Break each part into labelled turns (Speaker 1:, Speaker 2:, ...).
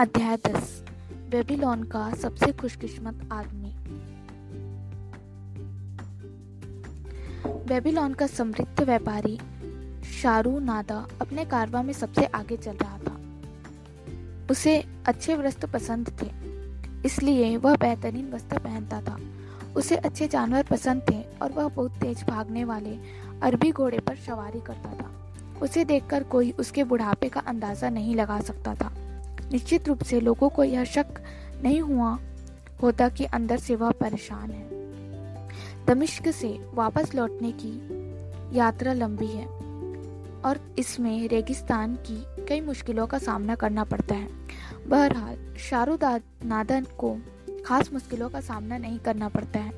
Speaker 1: अध्याय दस। बेबीलोन का सबसे खुशकिस्मत आदमी। बेबीलोन का समृद्ध व्यापारी शारू नादा अपने कारवा में सबसे आगे चल रहा था। उसे अच्छे वस्त्र पसंद थे, इसलिए वह बेहतरीन वस्त्र पहनता था। उसे अच्छे जानवर पसंद थे और वह बहुत तेज भागने वाले अरबी घोड़े पर सवारी करता था। उसे देखकर कोई उसके बुढ़ापे का अंदाज़ा नहीं लगा सकता था। निश्चित रूप से लोगों को यह शक नहीं हुआ होता कि अंदर से वह परेशान है। दमिश्क से वापस लौटने की यात्रा लंबी है और इसमें रेगिस्तान की कई मुश्किलों का सामना करना पड़ता है। बहरहाल शाहरुद नादन को खास मुश्किलों का सामना नहीं करना पड़ता है।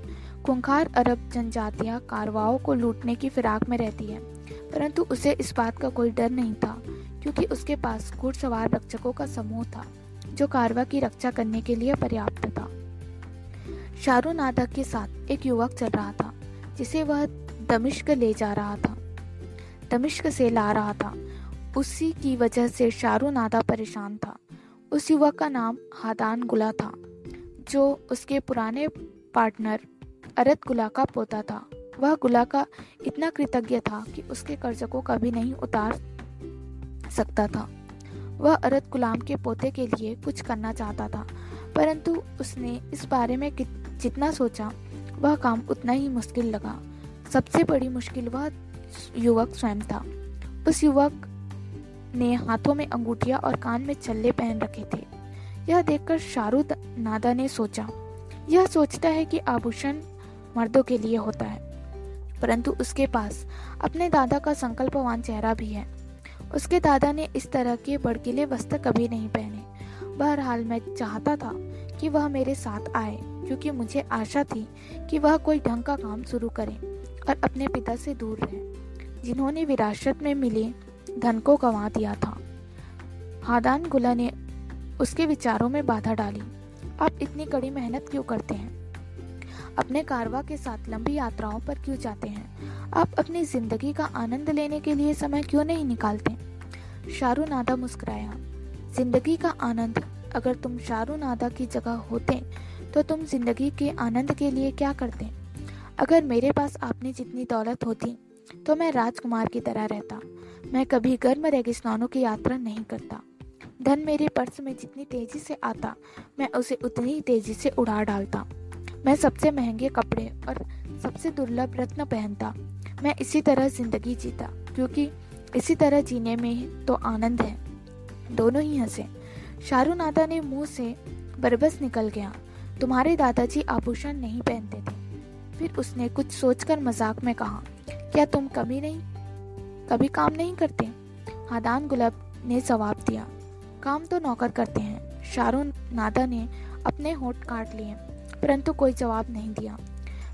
Speaker 1: खुंखार अरब जनजातियाँ कारवाओं को लूटने की फिराक में रहती है, परंतु उसे इस बात का कोई डर नहीं था क्योंकि उसके पास घुड़सवार रक्षकों का समूह था, जो कारवा की रक्षा करने के लिए पर्याप्त था। शाहरुख नादा के साथ एक युवक चल रहा था, जिसे वह दमिश्क ले जा रहा था। दमिश्क से ला रहा था। उसी की वजह से शाहरुख नादा परेशान था। उस युवक का नाम हादान गुला था, जो उसके पुराने पार्टनर अरत गुला का पोता था। वह गुला का इतना कृतज्ञ था कि उसके कर्ज को कभी नहीं उतार सकता था। वह अरत गुलाम के पोते के लिए कुछ करना चाहता था, परंतु उसने इस बारे में जितना सोचा, वह काम उतना ही मुश्किल लगा। सबसे बड़ी मुश्किल वह युवक स्वयं था। उस युवक ने हाथों में अंगूठिया और कान में छल्ले पहन रखे थे। यह देखकर शाहरुख नादा ने सोचा, यह सोचता है कि आभूषण मर्दों के लिए होता है, परंतु उसके पास अपने दादा का संकल्पवान चेहरा भी है। उसके दादा ने इस तरह के बड़किले वस्त्र कभी नहीं पहने। बहरहाल मैं चाहता था कि वह मेरे साथ आए, क्योंकि मुझे आशा थी कि वह कोई ढंग का काम शुरू करे और अपने पिता से दूर रहे, जिन्होंने विरासत में मिले धन को गंवा दिया था। हादान गुला ने उसके विचारों में बाधा डाली, आप इतनी कड़ी मेहनत क्यों करते हैं? अपने कारवा के साथ लंबी यात्राओं पर क्यों जाते हैं? आप अपनी ज़िंदगी का आनंद लेने के लिए समय क्यों नहीं निकालते? शाहरुख नादा मुस्कुराया। ज़िंदगी का आनंद? अगर तुम शाहरुख नादा की जगह होते तो तुम ज़िंदगी के आनंद के लिए क्या करते? अगर मेरे पास आपने जितनी दौलत होती तो मैं राजकुमार की तरह रहता। मैं कभी गर्म रेगिस्तानों की यात्रा नहीं करता। धन मेरे पर्स में जितनी तेज़ी से आता, मैं उसे उतनी ही तेज़ी से उड़ा डालता। मैं सबसे महँगे कपड़े और सबसे दुर्लभ रत्न पहनता। मैं इसी तरह ज़िंदगी जीता, क्योंकि इसी तरह जीने में तो आनंद है। दोनों ही हंसे। शाहरुख नादा ने मुँह से बरबस निकल गया। तुम्हारे दादाजी आभूषण नहीं पहनते थे। फिर उसने कुछ सोचकर मज़ाक में कहा, क्या तुम कभी नहीं, कभी काम नहीं करते? हादान गुलाब ने जवाब दिया, काम तो नौकर करते हैं। शाहरुख नादा ने अपने होठ काट लिए। परंतु कोई जवाब नहीं दिया।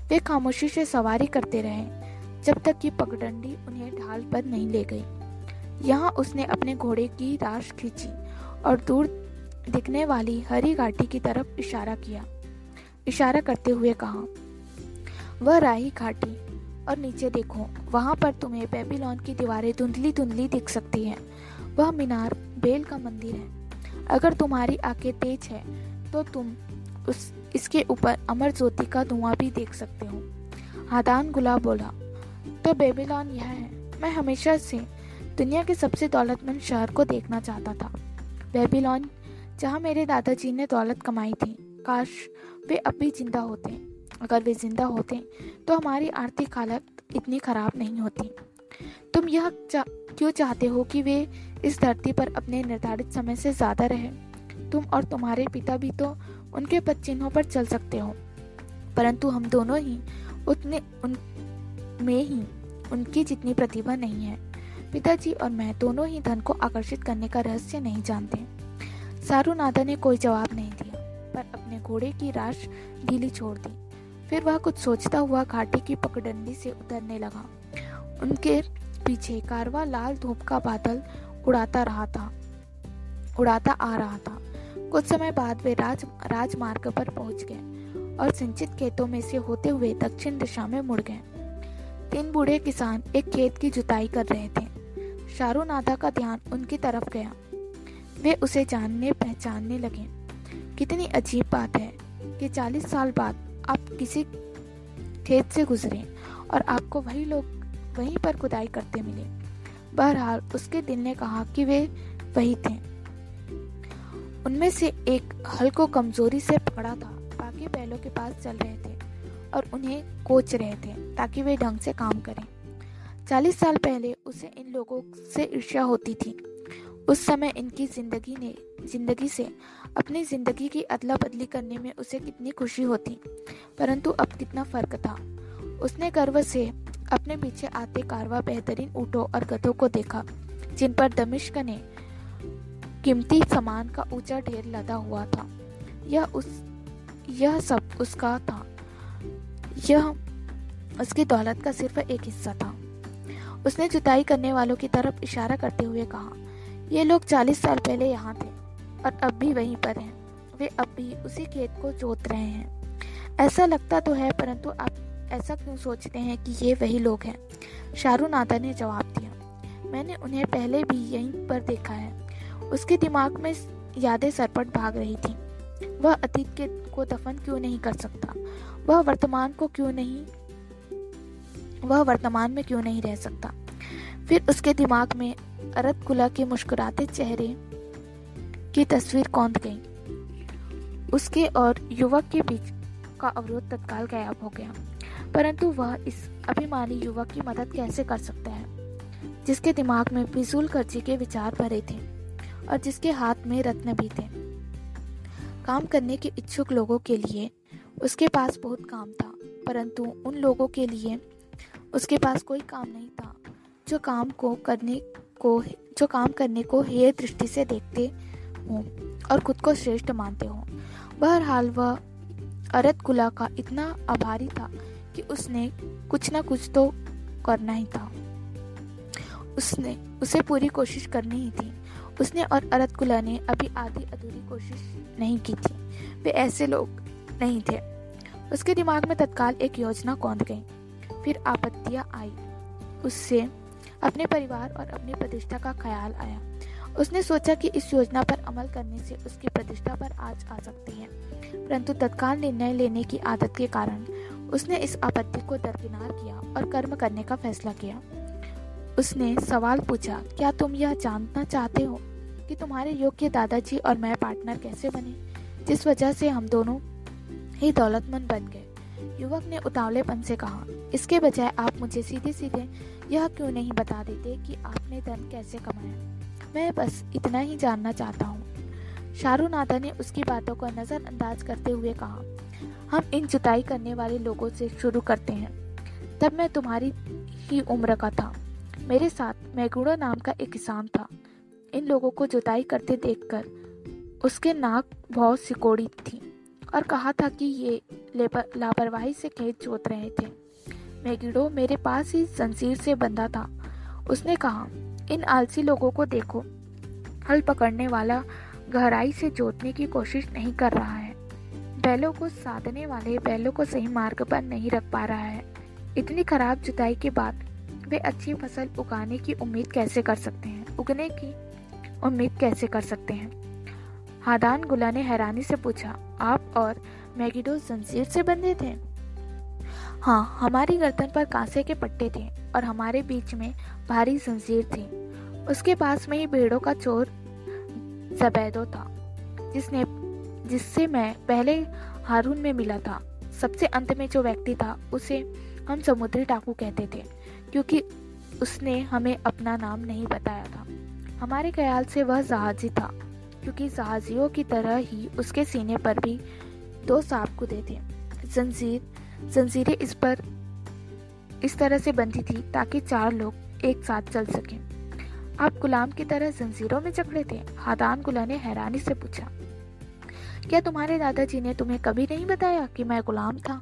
Speaker 1: वे खामोशी से सवारी करते रहे, जब तक कि पगडंडी उन्हें ढाल पर नहीं ले गई। यहाँ उसने अपने घोड़े की राश खींची और दूर दिखने वाली हरी घाटी की तरफ़ इशारा किया। इशारा करते हुए कहा, वह राही घाटी, और नीचे देखो, वहाँ पर तुम्हें बेबीलोन की दीवारें धुंधली धुंधली दिख सकती हैं। वह मीनार, बेल का मंदिर है। अगर तुम्हारी आँखें तेज है तो तुम उस इसके ऊपर अमर ज्योति का धुआँ भी देख सकते हो। हादान गुलाब बोला तो बेबीलोन यह है मैं हमेशा से दुनिया के सबसे दौलतमंद शहर को देखना चाहता था। बेबीलोन जहाँ मेरे दादाजी ने दौलत कमाई थी काश वे अब भी ज़िंदा होते। अगर वे ज़िंदा होते तो हमारी आर्थिक हालत इतनी खराब नहीं होती। तुम यह चा, क्यों चाहते हो कि वे इस धरती पर अपने निर्धारित समय से ज़्यादा रहे? तुम और तुम्हारे पिता भी तो उनके पद चिन्हों पर चल सकते हो। परंतु हम दोनों ही उतने उन में ही उनकी जितनी प्रतिभा नहीं है। पिताजी और मैं दोनों ही धन को आकर्षित करने का रहस्य नहीं जानते। सारू नादा ने कोई जवाब नहीं दिया, पर अपने घोड़े की राश ढीली छोड़ दी। फिर वह कुछ सोचता हुआ घाटी की पकडंडी से उतरने लगा। उनके पीछे कारवा लाल धूप का बादल उड़ाता रहा था, उड़ाता आ रहा था। कुछ समय बाद वे राज, राजमार्ग पर पहुँच गए और सिंचित खेतों में से होते हुए दक्षिण दिशा में मुड़ गए। तीन बूढ़े किसान एक खेत की जुताई कर रहे थे। शाहरुनादा का ध्यान उनकी तरफ़ गया। वे उसे जानने, पहचानने लगे। कितनी अजीब बात है कि चालीस साल बाद आप किसी खेत से गुजरे और आपको वही लोग वहीं पर खुदाई करते मिले। बहरहाल, उसके दिल ने कहा कि वे वही थे। उनमें से एक हल को कमज़ोरी से पकड़ा था, बाकी बैलों के पास चल रहे थे और उन्हें कोच रहे थे ताकि वे ढंग से काम करें। चालीस साल पहले उसे इन लोगों से ईर्ष्या होती थी। उस समय इनकी ज़िंदगी ने, ज़िंदगी से अपनी ज़िंदगी की अदला बदली करने में उसे कितनी खुशी होती, परंतु अब कितना फ़र्क था। उसने गर्व से अपने पीछे आते कारवा बेहतरीन ऊँटों और गधों को देखा, जिन पर दमिश्क ने कीमती सामान का ऊँचा ढेर लदा हुआ था। यह उस, यह सब उसका था। यह उसकी दौलत का सिर्फ़ एक हिस्सा था। उसने जुताई करने वालों की तरफ़ इशारा करते हुए कहा, ये लोग चालीस साल पहले यहाँ थे और अब भी वहीं पर हैं। वे अब भी उसी खेत को जोत रहे हैं। ऐसा लगता तो है, परंतु आप ऐसा क्यों सोचते हैं कि ये वही लोग हैं? शाहरुख नादा ने जवाब दिया, मैंने उन्हें पहले भी यहीं पर देखा है। उसके दिमाग में यादें सरपट भाग रही थी। वह अतीत के को दफन क्यों नहीं कर सकता? वह वर्तमान को क्यों नहीं वह वर्तमान में क्यों नहीं रह सकता? फिर उसके दिमाग में अरत कुला के मुस्कुराते चेहरे की तस्वीर कौंध गई। उसके और युवक के बीच का अवरोध तत्काल गायब हो गया। परंतु वह इस अभिमानी युवक की मदद कैसे कर सकता है? जिसके दिमाग में फिजूल खर्ची के विचार भरे थे। और जिसके हाथ में रत्न भी थे। काम करने के इच्छुक लोगों के लिए उसके पास बहुत काम था, परंतु उन लोगों के लिए उसके पास कोई काम नहीं था, जो काम को करने को, जो काम करने को हेय दृष्टि से देखते हों और खुद को श्रेष्ठ मानते हों। बहरहाल वह अरत कुला का इतना आभारी था कि उसने कुछ ना कुछ तो करना ही था। उसने, उसे पूरी कोशिश करनी ही थी। उसने और अरत कुला ने अभी आधी अधूरी कोशिश नहीं की थी। वे ऐसे लोग नहीं थे। उसके दिमाग में तत्काल एक योजना कौंध गई। फिर आपत्तियाँ आई। उससे अपने परिवार और अपनी प्रतिष्ठा का ख्याल आया। उसने सोचा कि इस योजना पर अमल करने से उसकी प्रतिष्ठा पर आज आ सकती है। परंतु तत्काल निर्णय लेने की आदत के कारण उसने इस आपत्ति को दरकिनार किया और कर्म करने का फैसला किया। उसने सवाल पूछा, क्या तुम यह जानना चाहते हो कि तुम्हारे योग्य दादाजी और मैं पार्टनर कैसे बने, जिस वजह से हम दोनों ही दौलतमंद बन गए? युवक ने उतावलेपन से कहा, इसके बजाय आप मुझे सीधे सीधे यह क्यों नहीं बता देते कि आपने धन कैसे कमाया? मैं बस इतना ही जानना चाहता हूँ। शाहरुख नादा ने उसकी बातों को नज़रअंदाज करते हुए कहा, हम इन जुताई करने वाले लोगों से शुरू करते हैं। तब मैं तुम्हारी ही उम्र का था। मेरे साथ मैगुड़ो नाम का एक किसान था। इन लोगों को जुताई करते देखकर उसके नाक बहुत सिकोड़ी थी और कहा था कि ये लापरवाही से खेत जोत रहे थे। मेगिडो मेरे पास ही जंजीर से बंधा था। उसने कहा, इन आलसी लोगों को देखो। हल पकड़ने वाला गहराई से जोतने की कोशिश नहीं कर रहा है। बैलों को साधने वाले बैलों को सही मार्ग पर नहीं रख पा रहा है। इतनी खराब जुताई के बाद वे अच्छी फ़सल उगाने की उम्मीद कैसे कर सकते हैं? उगने की उम्मीद कैसे कर सकते हैं? हादान गुला ने हैरानी से पूछा, आप और मैगिडो जंजीर से बंधे थे? हाँ हमारी गर्दन पर कांसे के पट्टे थे और हमारे बीच में भारी जंजीर थी। उसके पास में ही भेड़ों का चोर जबैदो था, जिसने, जिससे मैं पहले हारून में मिला था। सबसे अंत में जो व्यक्ति था, उसे हम समुद्री डाकू कहते थे। क्योंकि उसने हमें अपना नाम नहीं बताया था। हमारे ख्याल से वह जहाजी था, क्योंकि जहाजियों की तरह ही उसके सीने पर भी दो सांप कूदे थे। जंजीर, जंजीरें इस पर इस तरह से बंधी थी ताकि चार लोग एक साथ चल सकें। आप गुलाम की तरह जंजीरों में जकड़े थे? हादान गुला ने हैरानी से पूछा। क्या तुम्हारे दादाजी ने तुम्हें कभी नहीं बताया कि मैं गुलाम था?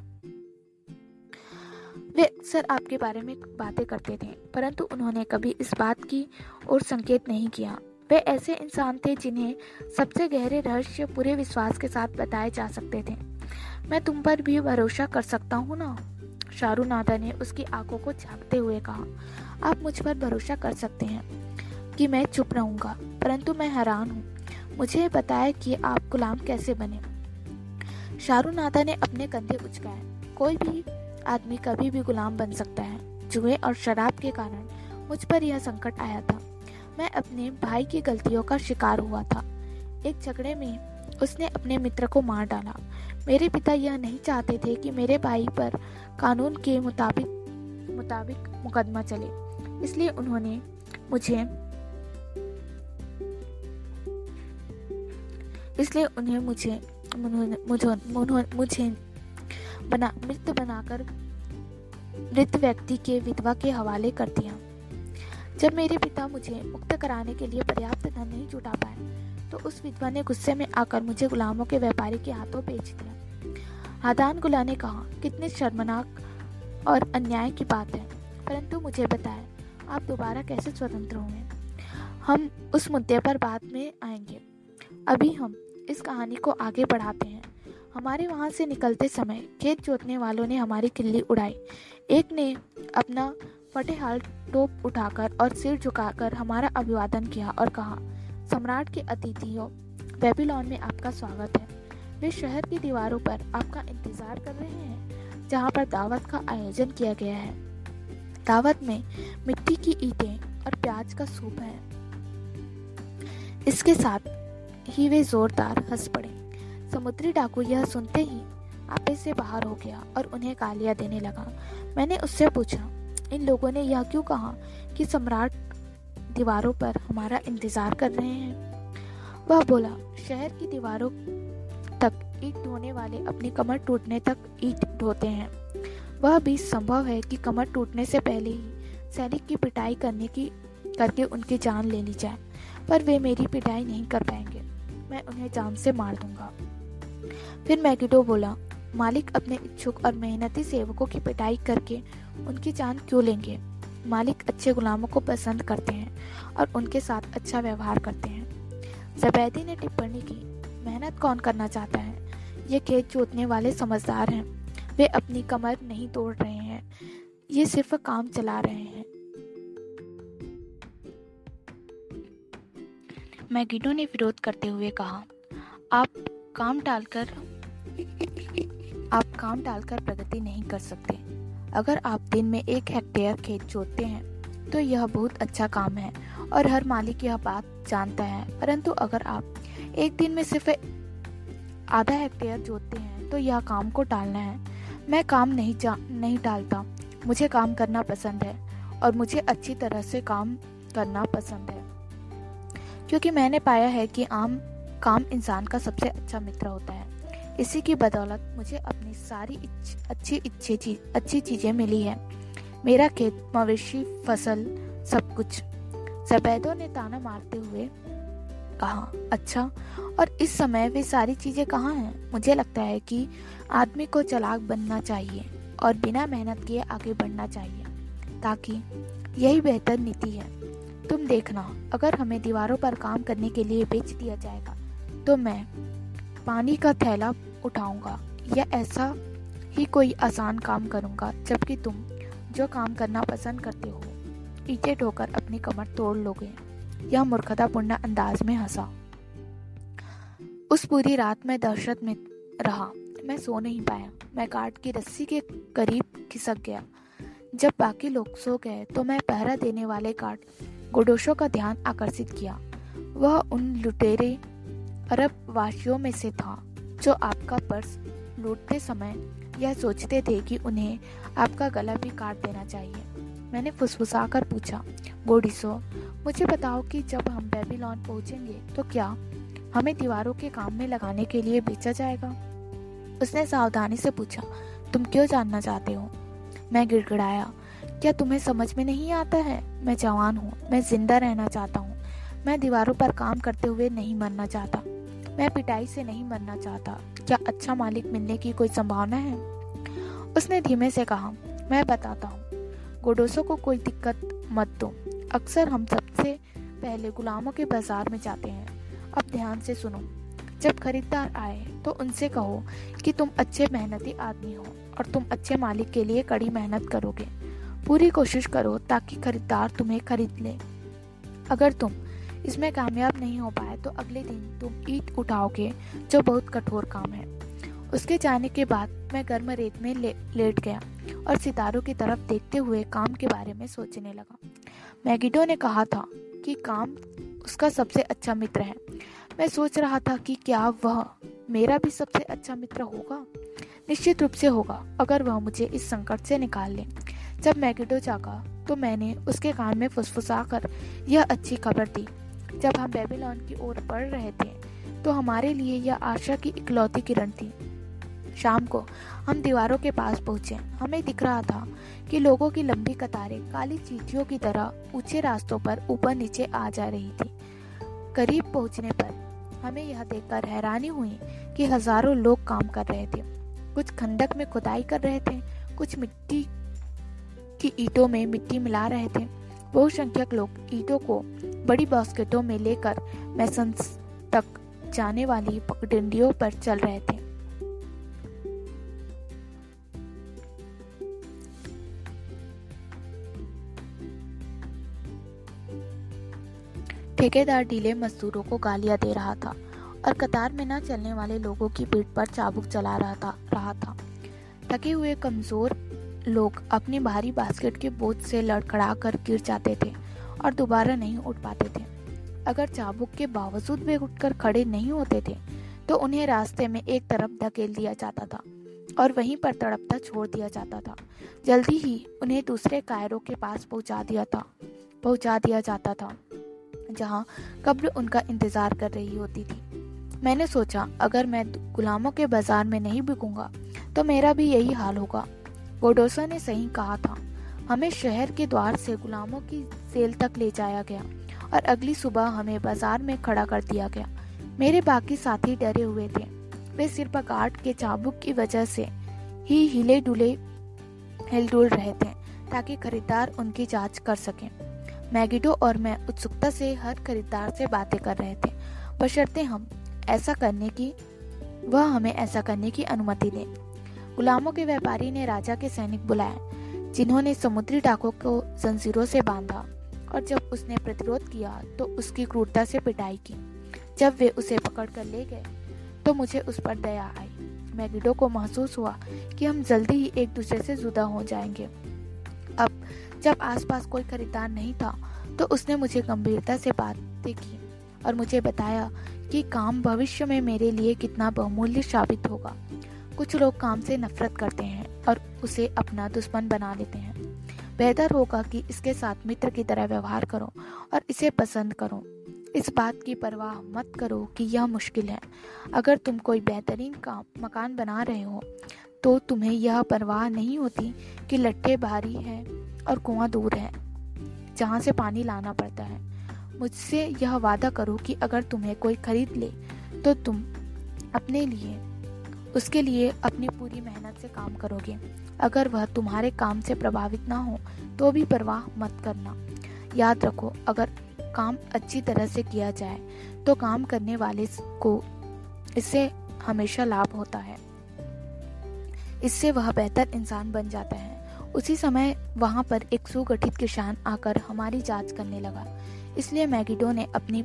Speaker 1: वे अक्सर आपके बारे में बातें करते थे, परंतु उन्होंने कभी इस बात की ओर संकेत नहीं किया। वे ऐसे इंसान थे जिन्हें सबसे गहरे रहस्य, पूरे विश्वास के साथ बताए जा सकते थे। मैं तुम पर भी भरोसा कर सकता हूँ ना? शाहरु नादा ने उसकी आँखों को झांकते हुए कहा। आप मुझ पर भरोसा कर सकते हैं कि मैं चुप रहूँगा, परंतु मैं हैरान हूँ। मुझे बताया कि आप गुलाम कैसे बने। शाहरुख नादा ने अपने कंधे उचकाए। कोई भी आदमी कभी भी गुलाम बन सकता है, जुए और शराब के कारण मुझ पर यह संकट आया था। मैं अपने भाई की गलतियों का शिकार हुआ था। एक झगड़े में उसने अपने मित्र को मार डाला। मेरे पिता यह नहीं चाहते थे कि मेरे भाई पर कानून के मुताबिक मुताबिक मुकदमा चले। इसलिए उन्होंने मुझे, इसलिए उन्हें मुझे मुझे मुझे बना, मृत बनाकर मृत व्यक्ति के विधवा के हवाले कर दिया। जब मेरे पिता मुझे मुक्त कराने के लिए पर्याप्त धन नहीं जुटा पाए तो उस विधवा ने गुस्से में आकर मुझे गुलामों के व्यापारी के हाथों बेच दिया। हादान गुला ने कहा, कितने शर्मनाक और अन्याय की बात है, परंतु मुझे बताया आप दोबारा कैसे स्वतंत्र हुए हम उस मुद्दे पर बाद में आएँगे। अभी हम इस कहानी को आगे बढ़ाते हैं। हमारे वहाँ से निकलते समय खेत जोतने वालों ने हमारी किल्ली उड़ाई। एक ने अपना फटेहाल टोप उठाकर और सिर झुकाकर हमारा अभिवादन किया और कहा, सम्राट के अतिथियों, बेबीलोन में आपका स्वागत है। वे शहर की दीवारों पर आपका इंतज़ार कर रहे हैं, जहाँ पर दावत का आयोजन किया गया है। दावत में मिट्टी की ईंटें और प्याज का सूप है। इसके साथ ही वे जोरदार हंस पड़े। समुद्री डाकू यह सुनते ही आपे से बाहर हो गया और उन्हें गालियाँ देने लगा। मैंने उससे पूछा, इन लोगों ने यह क्यों कहा कि सम्राट दीवारों पर हमारा इंतज़ार कर रहे हैं? वह बोला, शहर की दीवारों तक ईट ढोने वाले अपनी कमर टूटने तक ईट ढोते हैं। वह भी संभव है कि कमर टूटने से पहले ही सैनिक की पिटाई करने की, करके उनकी जान ले ली जाए, पर वे मेरी पिटाई नहीं कर पाएँगे। मैं उन्हें जान से मार दूँगा। फिर मैगिडो बोला, मालिक अपने इच्छुक और मेहनती सेवकों की पिटाई करके उनकी जान क्यों लेंगे? मालिक अच्छे गुलामों को पसंद करते हैं और उनके साथ अच्छा व्यवहार करते हैं। जबैदी ने टिप्पणी की, मेहनत कौन करना चाहता है? ये खेत जोतने वाले समझदार हैं। वे अपनी कमर नहीं तोड़ रहे हैं। ये सिर्फ़ काम चला रहे हैं। मैगिडो ने विरोध करते हुए कहा, आप काम टालकर आप काम टालकर प्रगति नहीं कर सकते। अगर आप दिन में एक हेक्टेयर खेत जोतते हैं तो यह बहुत अच्छा काम है और हर मालिक यह बात जानता है। परंतु अगर आप एक दिन में सिर्फ़ आधा हेक्टेयर जोतते हैं तो यह काम को टालना है। मैं काम नहीं नहीं टालता मुझे काम करना पसंद है और मुझे अच्छी तरह से काम करना पसंद है। क्योंकि मैंने पाया है कि आम काम इंसान का सबसे अच्छा मित्र होता है। इसी की बदौलत मुझे अपनी सारी इच, अच्छी इच्छे चीज़ अच्छी चीज़ें मिली है। मेरा खेत मवेशी फ़सल सब कुछ। सफेदों ने ताना मारते हुए कहा अच्छा और इस समय वे सारी चीज़ें कहाँ हैं? मुझे लगता है कि आदमी को चलाक बनना चाहिए और बिना मेहनत किए आगे बढ़ना चाहिए ताकि यही बेहतर नीति है। तुम देखना अगर हमें दीवारों पर काम करने के लिए बेच दिया जाएगा तो मैं पानी का थैला उठाऊँगा या ऐसा ही कोई आसान काम करूँगा, जबकि तुम जो काम करना पसंद करते हो ईटे ढोकर अपनी कमर तोड़ लोगे। यह मूर्खतापूर्ण अंदाज में हंसा। उस पूरी रात में दहशत में रहा। मैं सो नहीं पाया। मैं काट की रस्सी के करीब खिसक गया। जब बाकी लोग सो गए तो मैं पहरा देने वाले काट गोडोशो का ध्यान आकर्षित किया। वह उन लुटेरे अरब वासियों में से था, जो आपका पर्स लूटते समय यह सोचते थे कि उन्हें आपका गला भी काट देना चाहिए। मैंने फुसफुसा कर पूछा गोडिसो मुझे बताओ कि जब हम बेबीलोन पहुँचेंगे तो क्या हमें दीवारों के काम में लगाने के लिए बेचा जाएगा? उसने सावधानी से पूछा, तुम क्यों जानना चाहते हो? मैं गिड़गिड़ाया, क्या तुम्हें समझ में नहीं आता है? मैं जवान हूँ, मैं ज़िंदा रहना चाहता हूँ। मैं दीवारों पर काम करते हुए नहीं मरना चाहता। मैं पिटाई से नहीं मरना चाहता। क्या अच्छा मालिक मिलने की कोई संभावना है? उसने धीमे से कहा, मैं बताता हूँ। गोडोसो को कोई दिक्कत मत दो। अक्सर हम सबसे पहले गुलामों के बाज़ार में जाते हैं। अब ध्यान से सुनो। जब खरीदार आए तो उनसे कहो कि तुम अच्छे मेहनती आदमी हो और तुम अच्छे मालिक के लिए कड़ी मेहनत करोगे। पूरी कोशिश करो ताकि खरीदार तुम्हें खरीद ले। अगर तुम इसमें कामयाब नहीं हो पाए तो अगले दिन तुम ईट उठाओगे जो बहुत कठोर काम है। उसके जाने के बाद मैं गर्म रेत में ले, लेट गया और सितारों की तरफ़ देखते हुए काम के बारे में सोचने लगा। मैगिडो ने कहा था कि काम उसका सबसे अच्छा मित्र है। मैं सोच रहा था कि क्या वह मेरा भी सबसे अच्छा मित्र होगा? निश्चित रूप से होगा अगर वह मुझे इस संकट से निकाल ले। जब मैगिडो जागा तो मैंने उसके कान में फुसफुसा कर यह अच्छी खबर दी। जब हम बेबीलोन की ओर बढ़ रहे थे तो हमारे लिए यह आशा की इकलौती किरण थी। शाम को हम दीवारों के पास पहुँचे। हमें दिख रहा था कि लोगों की लंबी कतारें काली चीटियों की तरह ऊँचे रास्तों पर ऊपर नीचे आ जा रही थी। करीब पहुँचने पर हमें यह देखकर हैरानी हुई कि हज़ारों लोग काम कर रहे थे। कुछ खंडक में खुदाई कर रहे थे, कुछ मिट्टी की ईटों में मिट्टी मिला रहे थे। बहुसंख्यक लोग ईंटों को बड़ी बास्केटों में लेकर मैसन्स तक जाने वाली पगडंडियों पर चल रहे थे। ठेकेदार ढीले मजदूरों को गालियाँ दे रहा था और कतार में न चलने वाले लोगों की पीठ पर चाबुक चला रहा था रहा था। थके हुए कमज़ोर लोग अपनी भारी बास्केट के बोझ से लड़खड़ा कर गिर जाते थे और दोबारा नहीं उठ पाते थे। अगर चाबुक के बावजूद वे उठकर खड़े नहीं होते थे तो उन्हें रास्ते में एक तरफ़ धकेल दिया जाता था और वहीं पर तड़पता छोड़ दिया जाता था। जल्दी ही उन्हें दूसरे कायरों के पास पहुँचा दिया था, पहुँचा दिया जाता था, जहाँ कब्र उनका इंतज़ार कर रही होती थी। मैंने सोचा, अगर मैं गुलामों के बाज़ार में नहीं बिकूँगा तो मेरा भी यही हाल होगा। गोडोसा ने सही कहा था। हमें शहर के द्वार से गुलामों की सेल तक ले जाया गया और अगली सुबह हमें बाज़ार में खड़ा कर दिया गया। मेरे बाकी साथी डरे हुए थे। वे सिर पर गार्ड के चाबुक की वजह से ही हिले डुले हिलडुल रहे थे ताकि खरीदार उनकी जाँच कर सकें। मैगिडो और मैं उत्सुकता से हर खरीदार से बातें कर रहे थे। बशर्ते हम ऐसा करने की, वह हमें ऐसा करने की अनुमति दे। गुलामों के व्यापारी ने राजा के सैनिक बुलाए, जिन्होंने समुद्री डाकों को जंजीरों से बांधा और जब उसने प्रतिरोध किया तो उसकी क्रूरता से पिटाई की। जब वे उसे पकड़ कर ले गए तो मुझे उस पर दया आई। मैगिडो को महसूस हुआ कि हम जल्दी ही एक दूसरे से जुदा हो जाएँगे। अब जब आसपास कोई खरीदार नहीं था तो उसने मुझे गंभीरता से बातें की और मुझे बताया कि काम भविष्य में मेरे लिए कितना बहुमूल्य साबित होगा। कुछ लोग काम से नफरत करते हैं और उसे अपना दुश्मन बना लेते हैं। बेहतर होगा कि इसके साथ मित्र की तरह व्यवहार करो और इसे पसंद करो। इस बात की परवाह मत करो कि यह मुश्किल है। अगर तुम कोई बेहतरीन काम, मकान बना रहे हो तो तुम्हें यह परवाह नहीं होती कि लट्ठे भारी है और कुआँ दूर है, जहाँ से पानी लाना पड़ता है। मुझसे यह वादा करो कि अगर तुम्हें कोई खरीद ले तो तुम अपने लिए उसके लिए अपनी पूरी मेहनत से काम करोगे। अगर वह तुम्हारे काम से प्रभावित ना हो तो भी परवाह मत करना। याद रखो, अगर काम अच्छी तरह से किया जाए तो काम करने वाले को इससे हमेशा लाभ होता है। इससे वह बेहतर इंसान बन जाता है। उसी समय वहाँ पर एक सुगठित किसान आकर हमारी जाँच करने लगा। इसलिए मैगिडो ने अपनी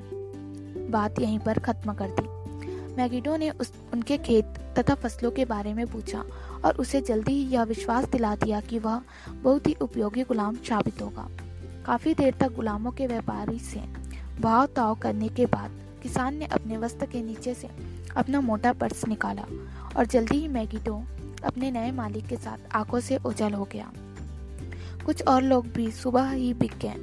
Speaker 1: बात यहीं पर खत्म कर दी। मैगिडो ने उस, उनके खेत तथा फ़सलों के बारे में पूछा और उसे जल्दी ही यह विश्वास दिला दिया कि वह बहुत ही उपयोगी गुलाम साबित होगा। काफ़ी देर तक गुलामों के व्यापारी से भाव ताव करने के बाद किसान ने अपने वस्त्र के नीचे से अपना मोटा पर्स निकाला और जल्दी ही मैगिडो अपने नए मालिक के साथ आँखों से उजल हो गया। कुछ और लोग भी सुबह ही बिक गए।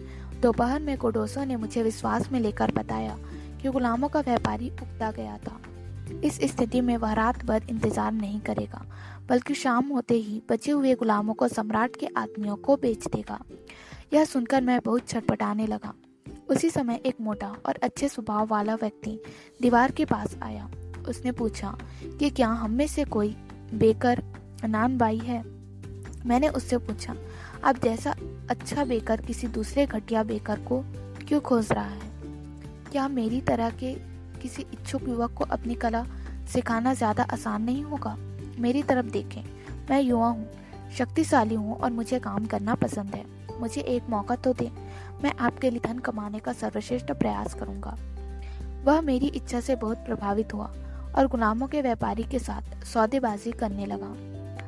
Speaker 1: दोपहर में कोडोसो ने मुझे विश्वास में लेकर बताया कि गुलामों का व्यापारी उगता गया था। इस स्थिति में वह रात भर इंतज़ार नहीं करेगा, बल्कि शाम होते ही बचे हुए गुलामों को सम्राट के आदमियों को बेच देगा। यह सुनकर मैं बहुत छटपटाने लगा। उसी समय एक मोटा और अच्छे स्वभाव वाला व्यक्ति दीवार के पास आया। उसने पूछा कि क्या हम में से कोई बेकर नान बाई है? मैंने उससे पूछा अब जैसा अच्छा बेकर किसी दूसरे घटिया बेकर को क्यों खोज रहा है? क्या मेरी तरह के किसी इच्छुक युवक को अपनी कला सिखाना ज़्यादा आसान नहीं होगा। मेरी तरफ़ देखें, मैं युवा हूँ, शक्तिशाली हूँ और मुझे काम करना पसंद है। मुझे एक मौका तो दे, मैं आपके लिए धन कमाने का सर्वश्रेष्ठ प्रयास करूँगा। वह मेरी इच्छा से बहुत प्रभावित हुआ और गुलामों के व्यापारी के साथ सौदेबाजी करने लगा।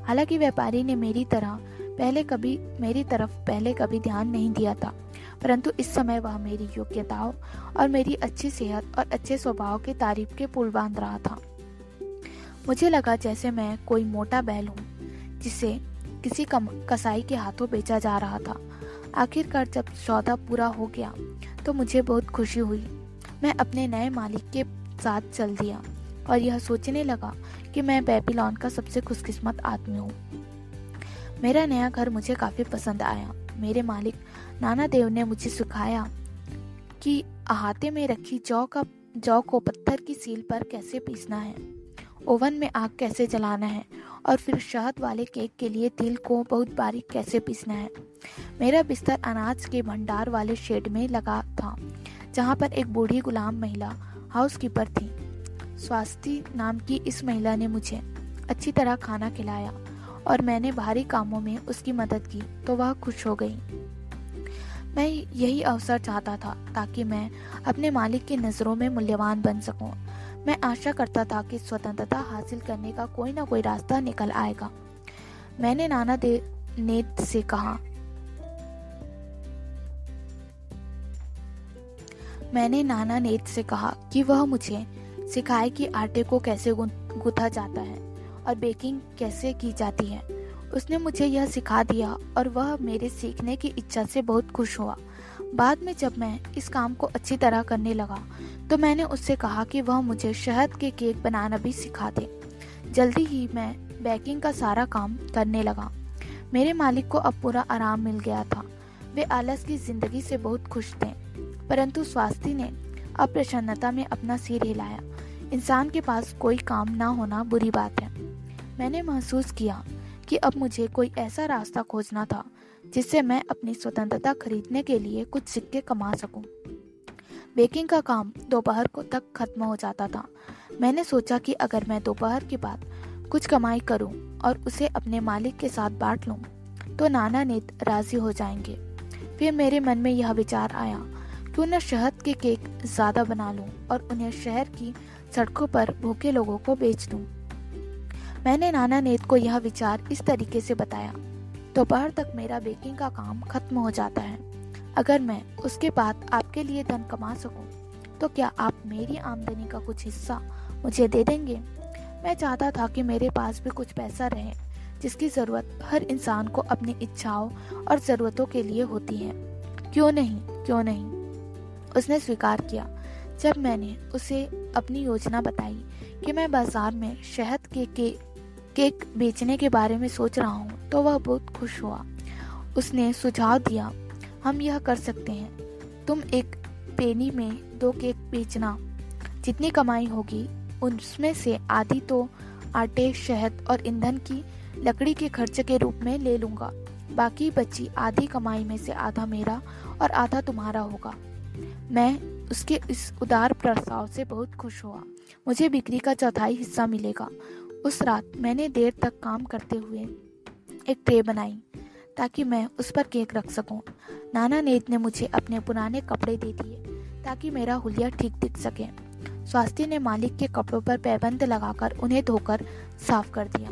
Speaker 1: हालाँकि व्यापारी ने मेरी तरह पहले कभी, मेरी तरफ़ पहले कभी ध्यान नहीं दिया था। परंतु इस समय वह मेरी योग्यताओं और मेरी अच्छी सेहत और अच्छे स्वभाव की तारीफ़ के पुल बाँध रहा था। मुझे लगा जैसे मैं कोई मोटा बैल हूँ, जिसे किसी कम, कसाई के हाथों बेचा जा रहा था। आखिरकार जब सौदा पूरा हो गया तो मुझे बहुत खुशी हुई। मैं अपने नए मालिक के साथ चल दिया और यह सोचने लगा कि मैं बेबीलोन का सबसे खुशकिस्मत आदमी हूँ। मेरा नया घर मुझे काफ़ी पसंद आया। मेरे मालिक नाना देव ने मुझे सिखाया कि अहाते में रखी जौ का, जौ को पत्थर की सील पर कैसे पीसना है, ओवन में आग कैसे जलाना है और फिर शहद वाले केक के लिए तिल को बहुत बारीक कैसे पीसना है। मेरा बिस्तर अनाज के भंडार वाले शेड में लगा था, जहाँ पर एक बूढ़ी गुलाम महिला हाउस कीपर थी। स्वास्थ्य नाम की इस महिला ने मुझे अच्छी तरह खाना खिलाया और मैंने भारी कामों में उसकी मदद की तो वह खुश हो गई। मैं यही अवसर चाहता था ताकि मैं अपने मालिक की नज़रों में मूल्यवान बन सकूँ। मैं आशा करता था कि स्वतंत्रता हासिल करने का कोई ना कोई रास्ता निकल आएगा। मैंने नाना दे, नेत से कहा। मैंने नाना नेत से कहा कि वह मुझे सिखाए कि आटे को कैसे गुथा जाता है और बेकिंग कैसे की जाती है। उसने मुझे यह सिखा दिया और वह मेरे सीखने की इच्छा से बहुत खुश हुआ। बाद में जब मैं इस काम को अच्छी तरह करने लगा तो मैंने उससे कहा कि वह मुझे शहद के केक बनाना भी सिखा दे। जल्दी ही मैं बेकिंग का सारा काम करने लगा। मेरे मालिक को अब पूरा आराम मिल गया था। वे आलस की ज़िंदगी से बहुत खुश थे, परंतु स्वास्थ्य ने अप्रसन्नता में अपना सिर हिलाया। इंसान के पास कोई काम ना होना बुरी बात है। मैंने महसूस किया कि अब मुझे कोई ऐसा रास्ता खोजना था जिससे मैं अपनी स्वतंत्रता खरीदने के लिए कुछ सिक्के कमा सकूँ। बेकिंग का काम दोपहर को तक खत्म हो जाता था मैंने सोचा कि अगर मैं दोपहर के बाद कुछ कमाई करूँ और उसे अपने मालिक के साथ बांट लूँ, तो नाना नेत राज़ी हो जाएँगे फिर मेरे मन में यह विचार आया क्यों न शहद के केक ज़्यादा बना लूँ और उन्हें शहर की सड़कों पर भूखे लोगों को बेच दूँ। मैंने नाना नेत को यह विचार इस तरीके से बताया। दोपहर तक मेरा बेकिंग का काम खत्म हो जाता है। अगर मैं उसके बाद आपके लिए धन कमा सकूँ, तो क्या आप मेरी आमदनी का कुछ हिस्सा मुझे दे देंगे? मैं चाहता था कि मेरे पास भी कुछ पैसा रहे जिसकी ज़रूरत हर इंसान को अपनी इच्छाओं और जरूरतों के लिए होती है। क्यों नहीं क्यों नहीं? उसने स्वीकार किया। जब मैंने उसे अपनी योजना बताई कि मैं बाज़ार में शहद के, के केक बेचने के बारे में सोच रहा हूँ तो वह बहुत खुश हुआ। उसने सुझाव दिया, हम यह कर सकते हैं। तुम एक पेनी में दो केक बेचना। जितनी कमाई होगी उसमें से आधी तो आटे, शहद और ईंधन की लकड़ी के खर्च के रूप में ले लूँगा। बाकी बची आधी कमाई में से आधा मेरा और आधा तुम्हारा होगा। मैं उसके इस उदार प्रस्ताव से बहुत खुश हुआ। मुझे बिक्री का चौथाई हिस्सा मिलेगा। उस रात मैंने देर तक काम करते हुए एक ट्रे बनाई ताकि मैं उस पर केक रख सकूँ। नाना नेत ने मुझे अपने पुराने कपड़े दे दिए ताकि मेरा हुलिया ठीक दिख सके। स्वास्थ्य ने मालिक के कपड़ों पर पैबंद लगाकर उन्हें धोकर साफ़ कर दिया।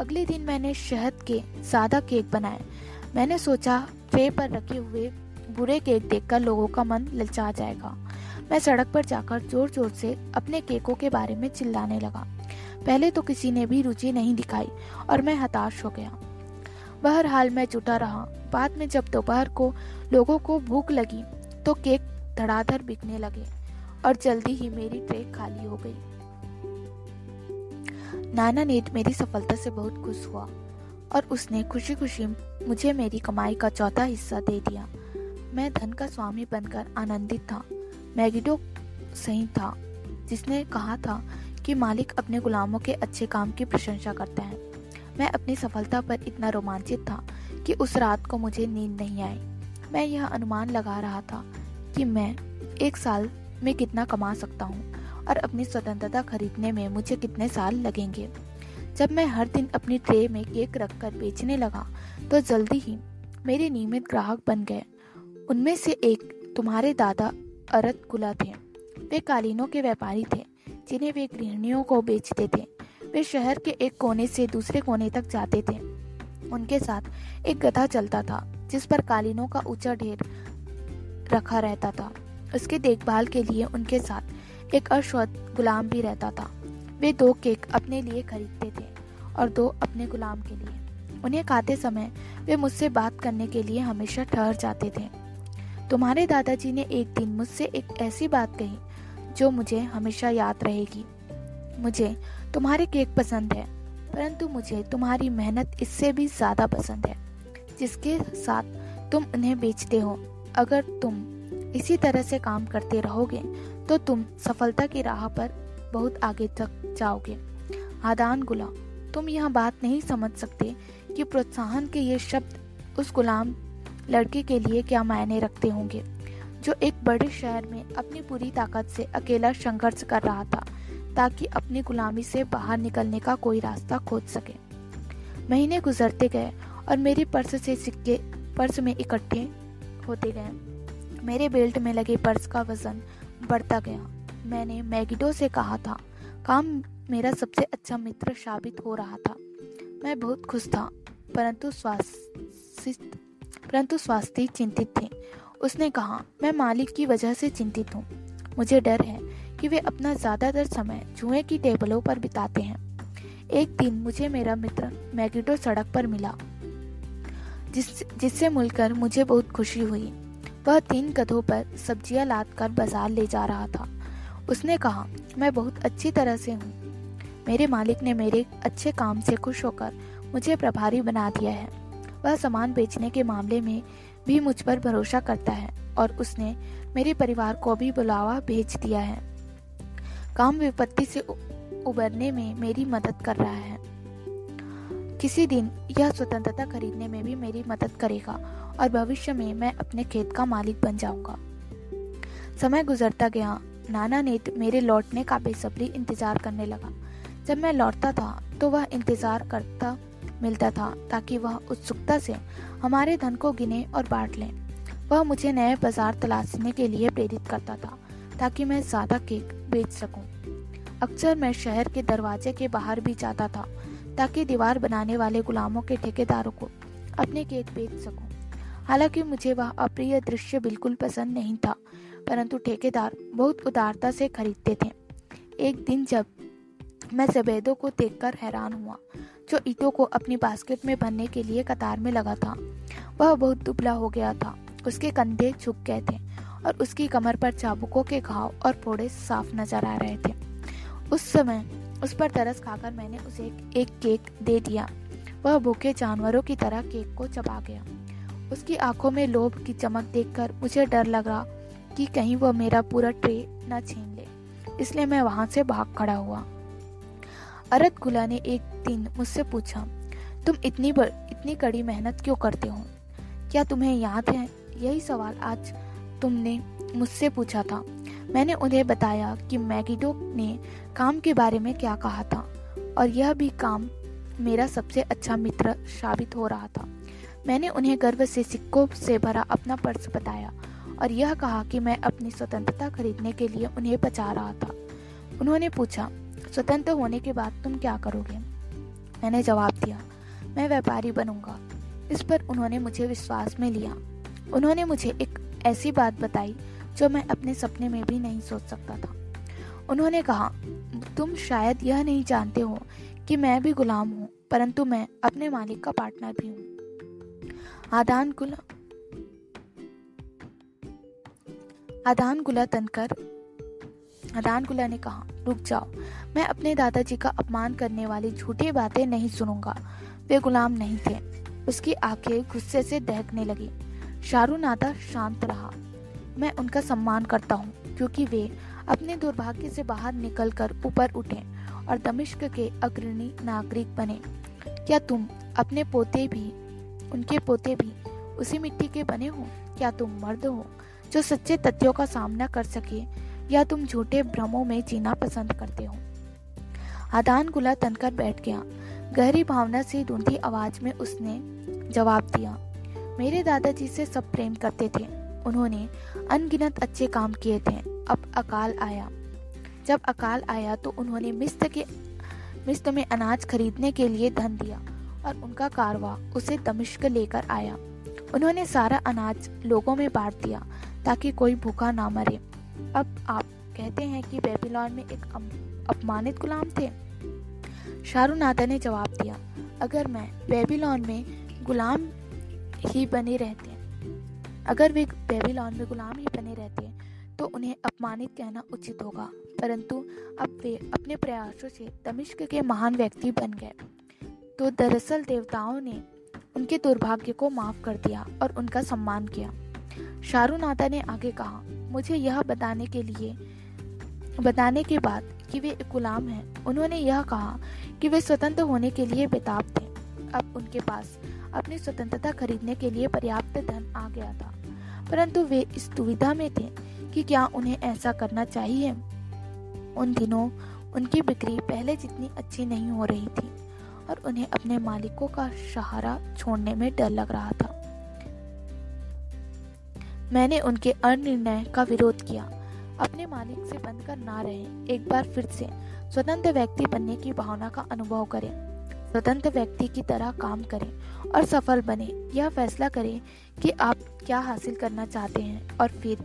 Speaker 1: अगले दिन मैंने शहद के सादा केक बनाए। मैंने सोचा, ट्रे पर रखे हुए बुरे केक देखकर लोगों का मन ललचा जाएगा। मैं सड़क पर जाकर ज़ोर ज़ोर से अपने केकों के बारे में चिल्लाने लगा। पहले तो किसी ने भी रुचि नहीं दिखाई और मैं हताश हो गया। बहरहाल मैं जुटा रहा। बाद में जब दोपहर को लोगों को भूख लगी तो केक धड़ाधड़ बिकने लगे और जल्दी ही मेरी ट्रे खाली हो गई। नाना नेट मेरी सफलता से बहुत खुश हुआ और उसने खुशी खुशी मुझे मेरी कमाई का चौथा हिस्सा दे दिया। मैं धन का स्वामी बनकर आनंदित था। मैगिडो सही था, जिसने कहा था कि मालिक अपने गुलामों के अच्छे काम की प्रशंसा करते हैं। मैं अपनी सफलता पर इतना रोमांचित था कि उस रात को मुझे नींद नहीं आई। मैं यह अनुमान लगा रहा था कि मैं एक साल में कितना कमा सकता हूँ और अपनी स्वतंत्रता खरीदने में मुझे कितने साल लगेंगे। जब मैं हर दिन अपनी ट्रे में केक रखकर बेचने लगा तो जल्दी ही मेरे नियमित ग्राहक बन गए। उनमें से एक तुम्हारे दादा अरत गुला थे। वे कालीनों के व्यापारी थे। जिन्हें वे गृहणियों को बेचते थे। वे शहर के एक कोने से दूसरे कोने तक जाते थे। उनके साथ एक गधा चलता था, जिस पर कालीनों का ऊँचा ढेर रखा रहता था। उसके देखभाल के लिए उनके साथ एक अश्वत गुलाम भी रहता था। वे दो केक अपने लिए खरीदते थे और दो अपने गुलाम के लिए। उन्हें खाते समय वे मुझसे बात करने के लिए हमेशा ठहर जाते थे। तुम्हारे दादाजी ने एक दिन मुझसे एक ऐसी बात कही जो मुझे हमेशा याद रहेगी। मुझे तुम्हारे केक पसंद है, परंतु मुझे तुम्हारी मेहनत इससे भी ज़्यादा पसंद है, जिसके साथ तुम उन्हें बेचते हो। अगर तुम इसी तरह से काम करते रहोगे तो तुम सफलता की राह पर बहुत आगे तक जाओगे। आदान गुलाम, तुम यह बात नहीं समझ सकते कि प्रोत्साहन के ये शब्द उस गुलाम, लड़के के लिए क्या मायने रखते होंगे। जो एक बड़े शहर में अपनी पूरी ताकत से अकेला संघर्ष कर रहा था, ताकि अपनी गुलामी से बाहर निकलने का कोई रास्ता खोज सके। महीने गुजरते गए और मेरी पर्स से सिक्के पर्स में इकट्ठे होते गए। मेरे बेल्ट में लगे पर्स का वज़न बढ़ता गया। मैंने मैगिडो से कहा था, काम मेरा सबसे अच्छा मित्र साबित हो रहा था। मैं बहुत खुश था, परंतु स्वास्थ्य परंतु स्वास्थ्य चिंतित थे उसने कहा, मैं मालिक की वजह से चिंतित हूँ। मुझे डर है कि वे अपना ज़्यादातर समय जुए की टेबलों पर बिताते हैं। एक दिन मुझे मेरा मित्र मैगिडो सड़क पर मिला, जिस, जिससे मिलकर मुझे बहुत खुशी हुई। वह तीन गधों पर सब्ज़ियाँ लाद कर बाज़ार ले जा रहा था। उसने कहा, मैं बहुत अच्छी तरह से हूँ। मेरे मालिक ने मेरे अच्छे काम से खुश होकर मुझे प्रभारी बना दिया है। वह सामान बेचने के मामले में भी मुझ पर भरोसा करता है और उसने मेरे परिवार को भी बुलावा भेज दिया है। काम विपत्ति से उबरने में मेरी मदद कर रहा है। किसी दिन यह स्वतंत्रता खरीदने में भी मेरी मदद करेगा और भविष्य में मैं अपने खेत का मालिक बन जाऊँगा। समय गुजरता गया। नाना ने मेरे लौटने का बेसब्री इंतज़ार करने लगा। जब मैं लौटता था तो वह इंतज़ार करता मिलता था ताकि वह उत्सुकता से हमारे धन को गिने और बांट लें वह मुझे नए बाज़ार तलाशने के लिए प्रेरित करता था ताकि मैं ज़्यादा केक बेच सकूँ। अक्सर मैं शहर के दरवाजे के बाहर भी जाता था ताकि दीवार बनाने वाले गुलामों के ठेकेदारों को अपने केक बेच सकूँ। हालाँकि मुझे वह अप्रिय दृश्य बिल्कुल पसंद नहीं था, परंतु ठेकेदार बहुत उदारता से खरीदते थे एक दिन जब मैं जबेदों को देखकर हैरान हुआ, जो ईटों को अपनी बास्केट में भरने के लिए कतार में लगा था। वह बहुत दुबला हो गया था। उसके कंधे झुक गए थे और उसकी कमर पर चाबुकों के घाव और फोड़े साफ़ नज़र आ रहे थे। उस समय उस पर तरस खाकर मैंने उसे एक केक दे दिया। वह भूखे जानवरों की तरह केक को चबा गया। उसकी आँखों में लोभ की चमक देखकर मुझे डर लग कि कहीं वह मेरा पूरा ट्रे न छीन ले, इसलिए मैं वहाँ से भाग खड़ा हुआ। अरत गुला ने एक दिन मुझसे पूछा तुम इतनी बर, इतनी कड़ी मेहनत क्यों करते हो? क्या तुम्हें याद है? यही सवाल आज तुमने मुझसे पूछा था। मैंने उन्हें बताया कि मैगिडो ने काम के बारे में क्या कहा था और यह भी काम मेरा सबसे अच्छा मित्र साबित हो रहा था। मैंने उन्हें गर्व से सिक्कों से भरा अपना पर्स बताया और यह कहा कि मैं अपनी स्वतंत्रता खरीदने के लिए उन्हें बचा रहा था। उन्होंने पूछा स्वतंत्र होने के बाद तुम क्या करोगे? मैंने जवाब दिया, मैं व्यापारी बनूँगा। इस पर उन्होंने मुझे विश्वास में लिया। उन्होंने मुझे एक ऐसी बात बताई, जो मैं अपने सपने में भी नहीं सोच सकता था। उन्होंने कहा, तुम शायद यह नहीं जानते हो कि मैं भी गुलाम हूँ, परंतु मैं अपने मालिक का पार्टनर भी हूँ। आदान गुला आदान गुला तनकर गुला ने कहा, रुक जाओ। मैं अपने दादाजी का अपमान करने वाली झूठी बातें नहीं सुनूँगा। वे गुलाम नहीं थे। उसकी आँखें गुस्से से दहकने लगी। शारू नादा शांत रहा। मैं उनका सम्मान करता हूँ, क्योंकि वे अपने दुर्भाग्य से बाहर निकलकर ऊपर उठे और दमिश्क के अग्रणी नागरिक बने। क्या तुम अपने पोते भी, उनके पोते भी उसी मिट्टी के बने हो? क्या तुम मर्द हो जो सच्चे तथ्यों का सामना कर सके या तुम झूठे भ्रमों में जीना पसंद करते हो। आदान गुला तनकर बैठ गया। गहरी भावना से धुंधी आवाज़ में उसने जवाब दिया, मेरे दादाजी से सब प्रेम करते थे। उन्होंने अनगिनत अच्छे काम किए थे। अब अकाल आया। जब अकाल आया तो उन्होंने मिस्त के मिस्त में अनाज खरीदने के लिए धन दिया और उनका कारवा, उसे दमिश्क लेकर आया। उन्होंने सारा अनाज लोगों में बांट दिया ताकि कोई भूखा ना मरे। अब आप कहते हैं कि बेबीलोन में एक अपमानित गुलाम थे। शाहरुनाथा ने जवाब दिया, अगर मैं बेबीलोन में गुलाम ही बने रहते अगर वे बेबीलोन में गुलाम ही बने रहते तो उन्हें अपमानित कहना उचित होगा। परंतु अब वे अपने प्रयासों से दमिश्क के महान व्यक्ति बन गए। तो दरअसल देवताओं ने उनके दुर्भाग्य को माफ़ कर दिया और उनका सम्मान किया। शाहरुनाथा ने आगे कहा मुझे यह बताने के लिए, बताने के बाद कि वे गुलाम हैं। उन्होंने यह कहा कि वे स्वतंत्र होने के लिए बेताब थे। अब उनके पास अपनी स्वतंत्रता खरीदने के लिए पर्याप्त धन आ गया था। परंतु वे इस दुविधा में थे कि क्या उन्हें ऐसा करना चाहिए। उन दिनों उनकी बिक्री पहले जितनी अच्छी नहीं हो रही थी और उन्हें अपने मालिकों का सहारा छोड़ने में डर लग रहा था। मैंने उनके अनिर्णय का विरोध किया। अपने मालिक से बनकर ना रहे। एक बार फिर से स्वतंत्र व्यक्ति बनने की भावना का अनुभव करें। स्वतंत्र व्यक्ति की तरह काम करें और सफल बने। यह फैसला करें कि आप क्या हासिल करना चाहते हैं और फिर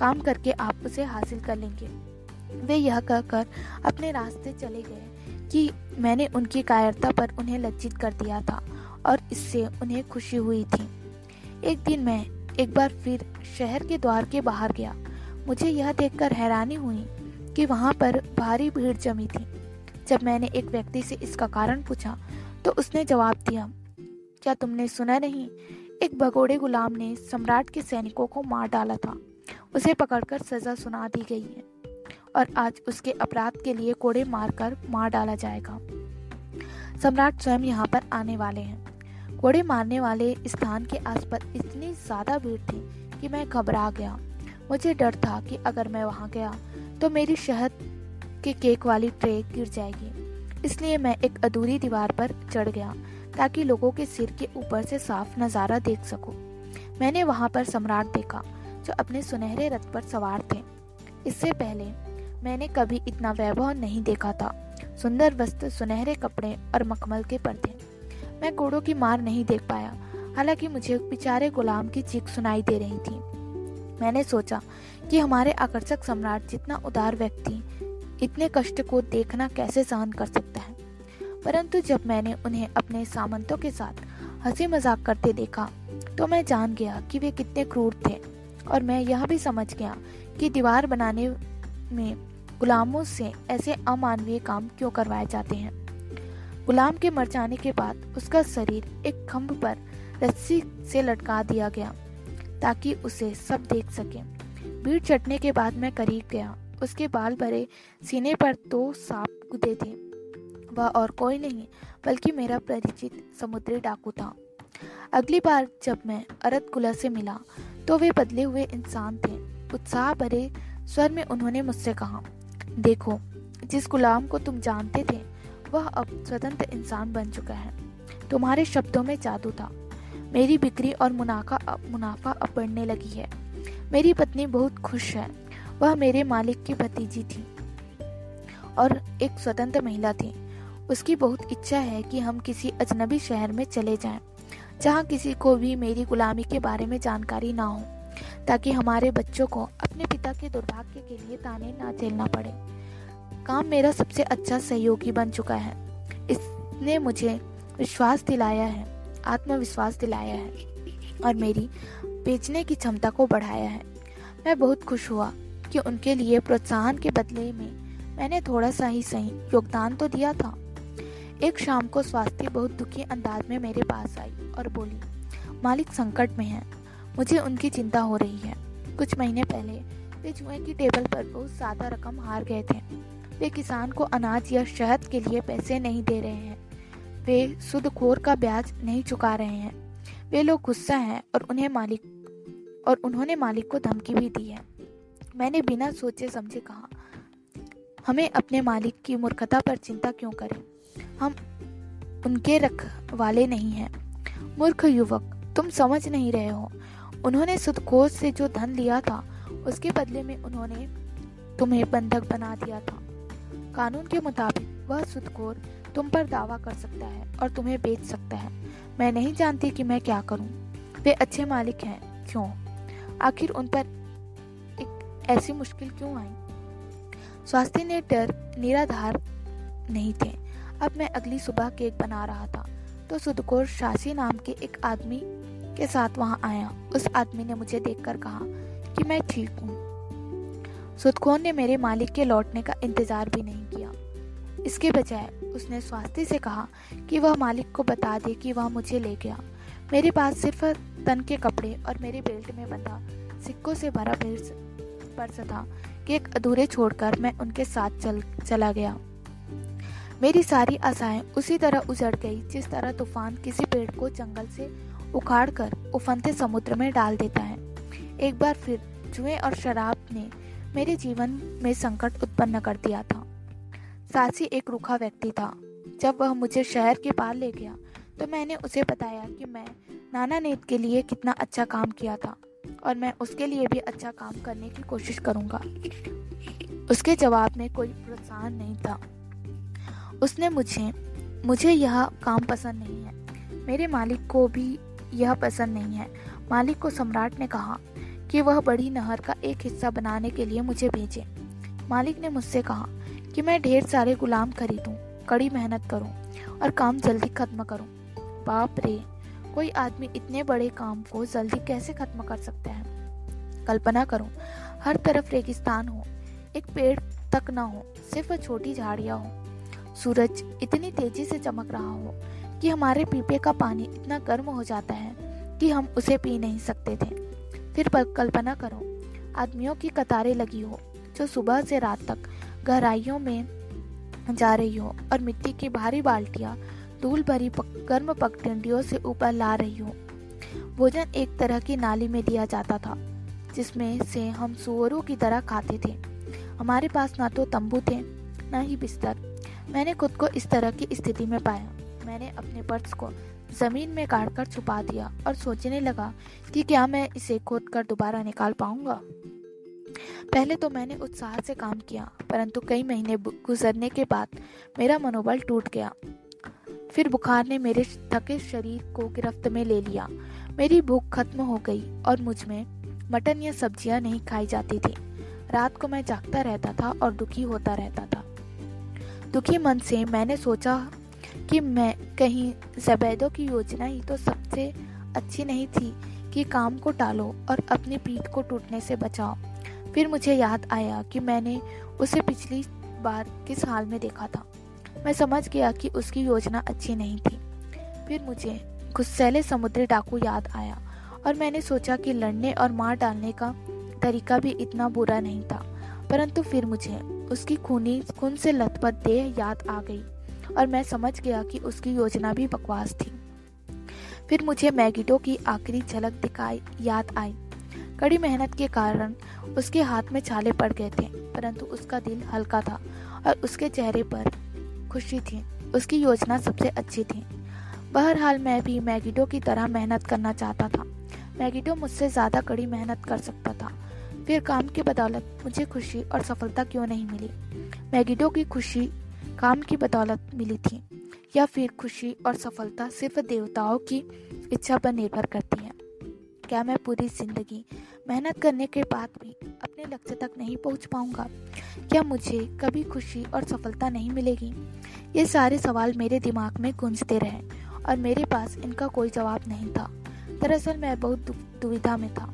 Speaker 1: काम करके आप उसे हासिल कर लेंगे। वे यह कहकर अपने रास्ते चले गए कि मैंने उनकी कायरता पर उन्हें लज्जित कर दिया था और इससे उन्हें खुशी हुई थी। एक दिन मैं एक बार फिर शहर के द्वार के बाहर गया। मुझे यह देखकर हैरानी हुई कि वहाँ पर भारी भीड़ जमी थी। जब मैंने एक व्यक्ति से इसका कारण पूछा तो उसने जवाब दिया, क्या तुमने सुना नहीं? एक भगोड़े गुलाम ने सम्राट के सैनिकों को मार डाला था। उसे पकड़कर सजा सुना दी गई है और आज उसके अपराध के लिए कोड़े मारकर मार डाला जाएगा। सम्राट स्वयं यहाँ पर आने वाले हैं। कोड़े मारने वाले स्थान के आसपास इतनी ज़्यादा भीड़ थी कि मैं घबरा गया। मुझे डर था कि अगर मैं वहाँ गया तो मेरी शहद के केक वाली ट्रे गिर जाएगी। इसलिए मैं एक अधूरी दीवार पर चढ़ गया, ताकि लोगों के सिर के ऊपर से साफ़ नज़ारा देख सकूँ। मैंने वहाँ पर सम्राट देखा, जो अपने सुनहरे रथ पर सवार थे। इससे पहले मैंने कभी इतना वैभव नहीं देखा था। सुंदर वस्त्र, सुनहरे कपड़े और मखमल के पर्दे। मैं घोड़ों की मार नहीं देख पाया। हालाँकि मुझे बेचारे गुलाम की चीख सुनाई दे रही थी। मैंने सोचा कि हमारे आकर्षक सम्राट जितना उदार व्यक्ति, इतने कष्ट को देखना कैसे सहन कर सकता है? परंतु जब मैंने उन्हें अपने सामंतों के साथ हँसी मज़ाक करते देखा तो मैं जान गया कि वे कितने क्रूर थे। और मैं यह भी समझ गया कि दीवार बनाने में गुलामों से ऐसे अमानवीय काम क्यों करवाए जाते हैं। गुलाम के मर जाने के बाद उसका शरीर एक खम्भ पर रस्सी से लटका दिया गया, ताकि उसे सब देख सके। भीड़ चटने के बाद मैं करीब गया। उसके बाल भरे सीने पर दो सांप गुदे थे। वह और कोई नहीं, बल्कि मेरा परिचित समुद्री डाकू था। अगली बार जब मैं अरत कुला से मिला तो वे बदले हुए इंसान थे। उत्साह भरे स्वर में उन्होंने मुझसे कहा, देखो, जिस गुलाम को तुम जानते थे वह अब स्वतंत्र इंसान बन चुका है। तुम्हारे शब्दों में जादू था। मेरी बिक्री और मुनाफा मुनाफा अब बढ़ने लगी है। मेरी पत्नी बहुत खुश है। वह मेरे मालिक की भतीजी थी और एक स्वतंत्र महिला थी। उसकी बहुत इच्छा है कि हम किसी अजनबी शहर में चले जाएँ, जहाँ किसी को भी मेरी गुलामी के बारे में जानकारी ना हो ताकि हमारे बच्चों को अपने पिता के दुर्भाग्य के लिए ताने ना झेलना पड़े। काम मेरा सबसे अच्छा सहयोगी बन चुका है। इसने मुझे विश्वास दिलाया है, आत्मविश्वास दिलाया है और मेरी बेचने की क्षमता को बढ़ाया है। मैं बहुत खुश हुआ कि उनके लिए प्रोत्साहन के बदले में मैंने थोड़ा सा ही सही योगदान तो दिया था। एक शाम को स्वास्थ्य बहुत दुखी अंदाज में मेरे पास आई और बोली, मालिक संकट में है, मुझे उनकी चिंता हो रही है। कुछ महीने पहले वे जुए की टेबल पर बहुत ज़्यादा रकम हार गए थे। वे किसान को अनाज या शहद के लिए पैसे नहीं दे रहे हैं। वे सुध खोर का ब्याज नहीं चुका रहे हैं। वे लोग गुस्सा हैं और उन्हें मालिक, और उन्होंने मालिक को धमकी भी दी है। मैंने बिना सोचे समझे कहा, हमें अपने मालिक की मूर्खता पर चिंता क्यों करें? हम उनके रख वाले नहीं हैं। मूर्ख युवक, तुम समझ नहीं रहे हो। उन्होंने सुदखोर से जो धन लिया था, उसके बदले में उन्होंने तुम्हें बंधक बना दिया था। कानून के मुताबिक वह सुदखोर तुम पर दावा कर सकता है और तुम्हें बेच सकता है। मैं नहीं जानती कि मैं क्या करूँ। वे अच्छे मालिक हैं। क्यों? आखिर उन पर एक ऐसी मुश्किल क्यों आई? स्वास्थ्य ने डर, निराधार नहीं थे। अब मैं अगली सुबह केक बना रहा था तो सुदकोर शासी नाम के एक आदमी के साथ वहाँ आया। उस आदमी ने मुझे देखकर कहा कि मैं ठीक हूँ। सुदखोर ने मेरे मालिक के लौटने का इंतज़ार भी नहीं इसके बजाय उसने स्वास्थ्य से कहा कि वह मालिक को बता दे कि वह मुझे ले गया। मेरे पास सिर्फ़ तन के कपड़े और मेरे बेल्ट में बंधा सिक्कों से भरा पर्स पर्स था कि एक अधूरे छोड़कर मैं उनके साथ चल, चला गया। मेरी सारी आशाएँ उसी तरह उजड़ गई जिस तरह तूफ़ान किसी पेड़ को जंगल से उखाड़ कर उफनते समुद्र में डाल देता है। एक बार फिर जुए और शराब ने मेरे जीवन में संकट उत्पन्न कर दिया था। सासी एक रूखा व्यक्ति था। जब वह मुझे शहर के पार ले गया तो मैंने उसे बताया कि मैं नाना नेत के लिए कितना अच्छा काम किया था और मैं उसके लिए भी अच्छा काम करने की कोशिश करूँगा। उसके जवाब में कोई प्रोत्साहन नहीं था। उसने मुझे मुझे यह काम पसंद नहीं है। मेरे मालिक को भी यह पसंद नहीं है। मालिक को सम्राट ने कहा कि वह बड़ी नहर का एक हिस्सा बनाने के लिए मुझे भेजे। मालिक ने मुझसे कहा कि मैं ढेर सारे गुलाम खरीदूं, कड़ी मेहनत करूँ और काम जल्दी खत्म करूँ। बाप रे कोई आदमी इतने बड़े काम को जल्दी कैसे खत्म कर सकता है? कल्पना करो हर तरफ़ रेगिस्तान हो एक पेड़ तक ना हो सिर्फ़ छोटी झाड़ियाँ हो। सूरज इतनी तेज़ी से चमक रहा हो कि हमारे पीपे का पानी इतना गर्म हो जाता है कि हम उसे पी नहीं सकते थे। फिर कल्पना करो आदमियों की कतारें लगी हो जो सुबह से रात तक गहराइयों में जा रही हो और मिट्टी की भारी बाल्टियाँ धूल भरी गर्म पगडंडियों से ऊपर ला रही हो। भोजन एक तरह की नाली में दिया जाता था, जिसमें से हम सुअरों की तरह खाते थे। हमारे पास ना तो तंबू थे, ना ही बिस्तर। मैंने खुद को इस तरह की स्थिति में पाया। मैंने अपने पर्स को ज़मीन में गाड़ कर छुपा दिया और सोचने लगा कि क्या मैं इसे खोद कर दोबारा निकाल पाऊँगा। पहले तो मैंने उत्साह से काम किया, परंतु कई महीने गुजरने के बाद मेरा मनोबल टूट गया। फिर बुखार ने मेरे थके शरीर को गिरफ्त में ले लिया। मेरी भूख खत्म हो गई और मुझमें मटन या सब्ज़ियाँ नहीं खाई जाती थी। रात को मैं जागता रहता था और दुखी होता रहता था। दुखी मन से मैंने सोचा कि मैं कहीं जबैदों की योजना ही तो सबसे अच्छी नहीं थी कि काम को टालो और अपनी पीठ को टूटने से बचाओ। फिर मुझे याद आया कि मैंने उसे पिछली बार किस हाल में देखा था। मैं समझ गया कि उसकी योजना अच्छी नहीं थी। फिर मुझे गुस्सैले समुद्री डाकू याद आया और मैंने सोचा कि लड़ने और मार डालने का तरीका भी इतना बुरा नहीं था, परंतु फिर मुझे उसकी खूनी खून से लथपथ देह याद आ गई और मैं समझ गया कि उसकी योजना भी बकवास थी। फिर मुझे मैगिडो की आखिरी झलक दिखाई याद आई। कड़ी मेहनत के कारण उसके हाथ में छाले पड़ गए थे, परंतु उसका दिल हल्का था और उसके चेहरे पर खुशी थी। उसकी योजना सबसे अच्छी थी। बहरहाल मैं भी मैगिडो की तरह मेहनत करना चाहता था। मैगिडो मुझसे ज़्यादा कड़ी मेहनत कर सकता था। फिर काम की बदौलत मुझे खुशी और सफलता क्यों नहीं मिली? मैगिडो की खुशी काम की बदौलत मिली थी, या फिर खुशी और सफलता सिर्फ़ देवताओं की इच्छा पर निर्भर करती है? क्या मैं पूरी ज़िंदगी मेहनत करने के बाद भी अपने लक्ष्य तक नहीं पहुँच पाऊँगा। क्या मुझे कभी खुशी और सफलता नहीं मिलेगी? ये सारे सवाल मेरे दिमाग में गूंजते रहे और मेरे पास इनका कोई जवाब नहीं था। दरअसल मैं बहुत दुविधा में था।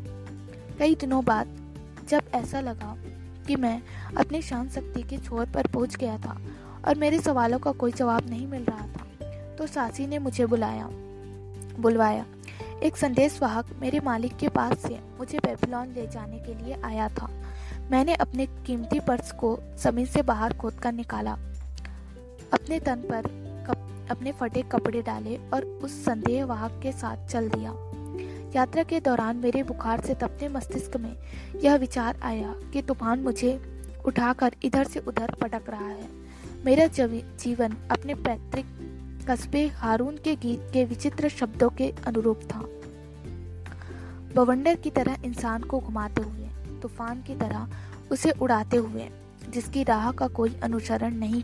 Speaker 1: कई दिनों बाद जब ऐसा लगा कि मैं अपनी शान शक्ति के छोर पर पहुँच गया था और मेरे सवालों का कोई जवाब नहीं मिल रहा था तो सासी ने मुझे बुलाया, बुलवाया। एक संदेश वाहक मेरे मालिक के पास से मुझे बेबीलोन ले जाने के लिए आया था। मैंने अपने कीमती पर्स को ज़मीन से बाहर खोद कर निकाला। अपने तन पर कप, अपने फटे कपड़े डाले और उस संदेह वाहक के साथ चल दिया। यात्रा के दौरान मेरे बुखार से तपते मस्तिष्क में यह विचार आया कि तूफ़ान मुझे उठाकर इधर से उधर पटक रहा है। मेरा जीवन अपने पैतृक कस्बे हारून के गीत के विचित्र शब्दों के अनुरूप था। बवंडर की तरह इंसान को घुमाते हुए, तूफ़ान की तरह उसे उड़ाते हुए, जिसकी राह का कोई अनुसरण नहीं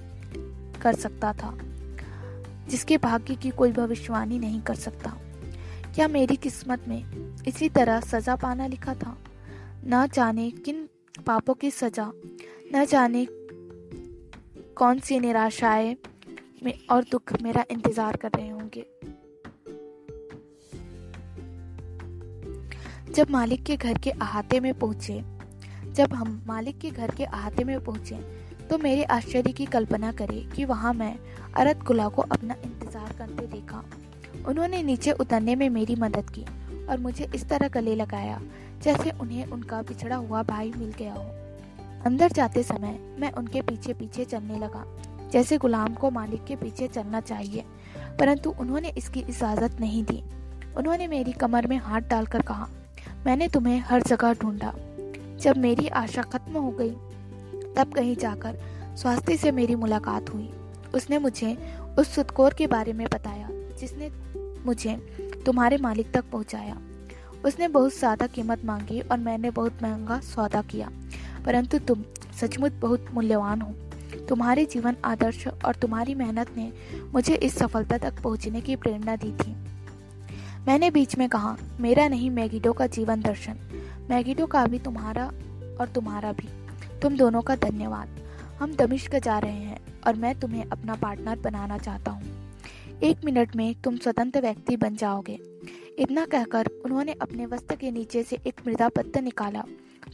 Speaker 1: कर सकता था, जिसके भाग्य की कोई भविष्यवाणी नहीं कर सकता। क्या मेरी किस्मत में इसी तरह सजा पाना लिखा था? न जाने किन पापों की सजा, न जाने कौन सी निराशाएँ और दुख मेरा इंतज़ार कर रहे होंगे। जब मालिक के घर के अहाते में पहुँचे, जब हम मालिक के घर के अहाते में पहुँचे तो मेरे आश्चर्य की कल्पना करें कि वहाँ मैं अरत गुला को अपना इंतज़ार करते देखा। उन्होंने नीचे उतरने में मेरी मदद की और मुझे इस तरह गले लगाया जैसे उन्हें उनका पिछड़ा हुआ भाई मिल गया हो। अंदर जाते समय मैं उनके पीछे पीछे चलने लगा। जैसे गुलाम को मालिक के पीछे चलना चाहिए, परंतु उन्होंने इसकी इजाज़त नहीं दी। उन्होंने मेरी कमर में हाथ डालकर कहा, मैंने तुम्हें हर जगह ढूंढा। जब मेरी आशा खत्म हो गई, तब कहीं जाकर स्वास्थ्य से मेरी मुलाकात हुई। उसने मुझे उस सुतकोर के बारे में बताया, जिसने मुझे तुम्हारे मालिक तक पहुँचाया। उसने बहुत ज़्यादा कीमत मांगी और मैंने बहुत महँगा सौदा किया, परंतु तुम सचमुच बहुत मूल्यवान हो। तुम्हारे जीवन आदर्श और तुम्हारी मेहनत ने मुझे इस सफलता तक पहुँचने की प्रेरणा दी थी। मैंने बीच में कहा, मेरा नहीं, मैगिडो का जीवन दर्शन। मैगिडो का भी तुम्हारा और तुम्हारा भी। तुम दोनों का धन्यवाद। हम दमिश्क जा रहे हैं और मैं तुम्हें अपना पार्टनर बनाना चाहता हूँ। एक मिनट में तुम स्वतंत्र व्यक्ति बन जाओगे। इतना कहकर उन्होंने अपने वस्त्र के नीचे से एक मृदा पत्र निकाला,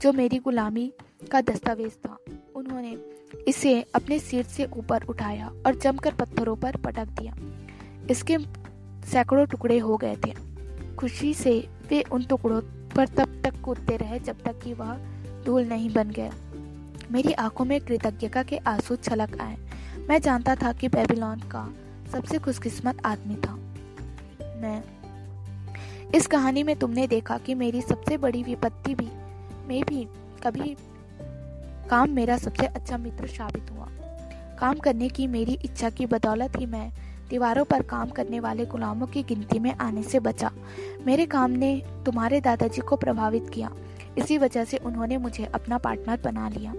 Speaker 1: जो मेरी गुलामी का दस्तावेज़ था। उन्होंने इसे अपने सिर से ऊपर उठाया और जमकर पत्थरों पर पटक दिया। इसके सैकड़ों टुकड़े हो गए थे। खुशी से वे उन टुकड़ों पर तब तक कूदते रहे जब तक कि वह धूल नहीं बन गया। मेरी आँखों में कृतज्ञता के आँसू छलक आए। मैं जानता था कि बेबीलोन का सबसे खुशकिस्मत आदमी था। मैं, इस कहानी में तुमने देखा कि मेरी सबसे बड़ी विपत्ति भी, मैं भी कभी काम मेरा सबसे अच्छा मित्र साबित हुआ। काम करने की मेरी इच्छा की बदौलत ही मैं दीवारों पर काम करने वाले गुलामों की गिनती में आने से बचा। मेरे काम ने तुम्हारे दादाजी को प्रभावित किया। इसी वजह से उन्होंने मुझे अपना पार्टनर बना लिया।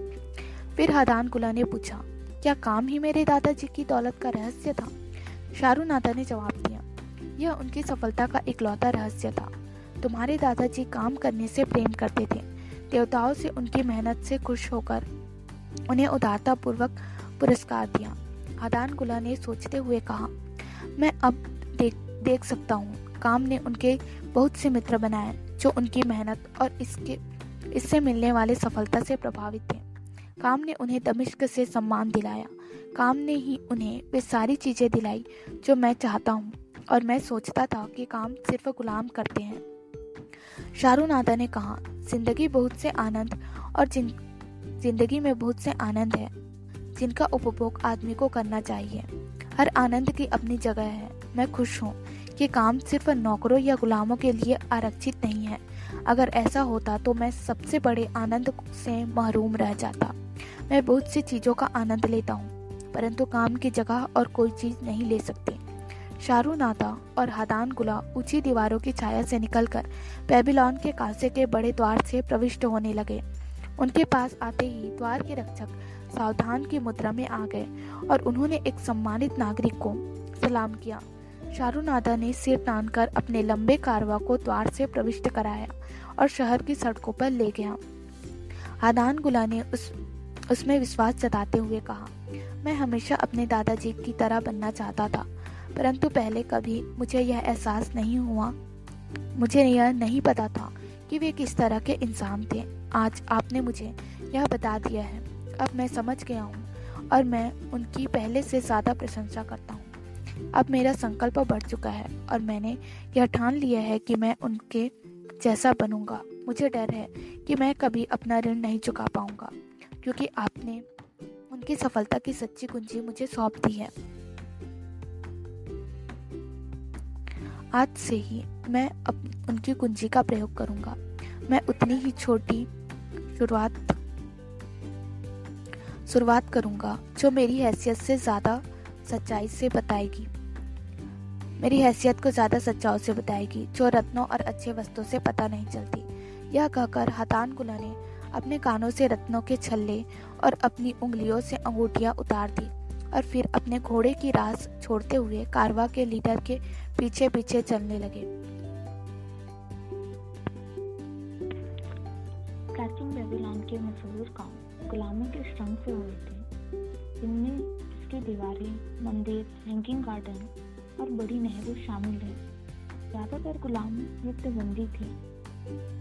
Speaker 1: फिर हदान गुला ने पूछा, क्या काम ही मेरे दादाजी की दौलत का रहस्य था? शाहरुख नादा ने जवाब दिया, यह उनकी सफलता का इकलौता रहस्य था। तुम्हारे दादाजी काम करने से प्रेम करते थे। देवताओं से उनकी मेहनत से खुश होकर उन्हें उदारता पूर्वक पुरस्कार दिया। हदान गुला ने सोचते हुए कहा, मैं अब देख देख सकता हूँ। काम ने उनके बहुत से मित्र बनाए, जो उनकी मेहनत और इसके, इससे मिलने वाले सफलता से प्रभावित थे। काम ने उन्हें दमिश्क से सम्मान दिलाया। काम ने ही उन्हें वे सारी चीज़ें दिलाई, जो मैं चाहता हूँ। और मैं सोचता था कि काम सिर्फ़ गुलाम करते हैं। शाहरुख नादा ने कहा, ज़िंदगी बहुत से आनंद और ज़िंदगी में बहुत से आनंद है, जिनका उपभोग आदमी को करना चाहिए। हर आनंद की अपनी जगह है। मैं खुश हूँ कि काम सिर्फ़ नौकरों या गुलामों के लिए आरक्षित नहीं है। अगर ऐसा होता तो मैं सबसे बड़े आनंद से महरूम रह जाता। मैं बहुत सी चीज़ों का आनंद लेता हूँ, परंतु काम की जगह और कोई चीज़ नहीं ले सकती। शारू नाता और हदान गुला ऊँची दीवारों की छाया से निकलकर बेबीलोन के कांसे के बड़े द्वार से प्रविष्ट होने लगे। उनके पास आते ही द्वार के रक्षक सावधान की मुद्रा में आ गए और उन्होंने एक सम्मानित नागरिक को सलाम किया। शाहरुनादा ने सिर तान कर अपने लंबे कारवा को द्वार से प्रविष्ट कराया और शहर की सड़कों पर ले गया। हादान गुला ने उस, उसमें विश्वास जताते हुए कहा, मैं हमेशा अपने दादाजी की तरह बनना चाहता था। परंतु पहले कभी मुझे यह एहसास नहीं हुआ। मुझे यह नहीं पता था कि वे किस तरह के इंसान थे। आज आपने मुझे यह बता दिया है। अब मैं समझ गया हूँ और मैं उनकी पहले से ज़्यादा प्रशंसा करता हूँ। अब मेरा संकल्प बढ़ चुका है और मैंने यह ठान लिया है कि मैं उनके जैसा बनूँगा। मुझे डर है कि मैं कभी अपना ऋण नहीं चुका पाऊँगा, क्योंकि आपने उनकी सफलता की सच्ची कुंजी मुझे सौंप दी है। आज से ही मैं अब उनकी कुंजी का प्रयोग करूँगा। मैं उतनी ही छोटी शुरुआत शुरुआत करूँगा, जो मेरी हैसियत से ज़्यादा सच्चाई से बताएगी। मेरी हैसियत को ज़्यादा सच्चाओं से बताएगी, जो रत्नों और अच्छे वस्तुओं से पता नहीं चलती। यह कहकर हतान गुला ने अपने कानों से रत्नों के छल्ले और अपनी उंगलियों से अंगूठियाँ उतार दी। और फिर अपने घोड़े की रास छोड़ते हुए कारवा के लीडर के पीछे पीछे चलने लगे।
Speaker 2: प्राचीन बेबीलोन के मशहूर गाँव गुलामों के श्रम से हुए थे इनमें इसकी दीवारें, मंदिर हैंगिंग गार्डन और बड़ी नहरें शामिल हैं। ज़्यादातर गुलाम युद्धबंदी थे।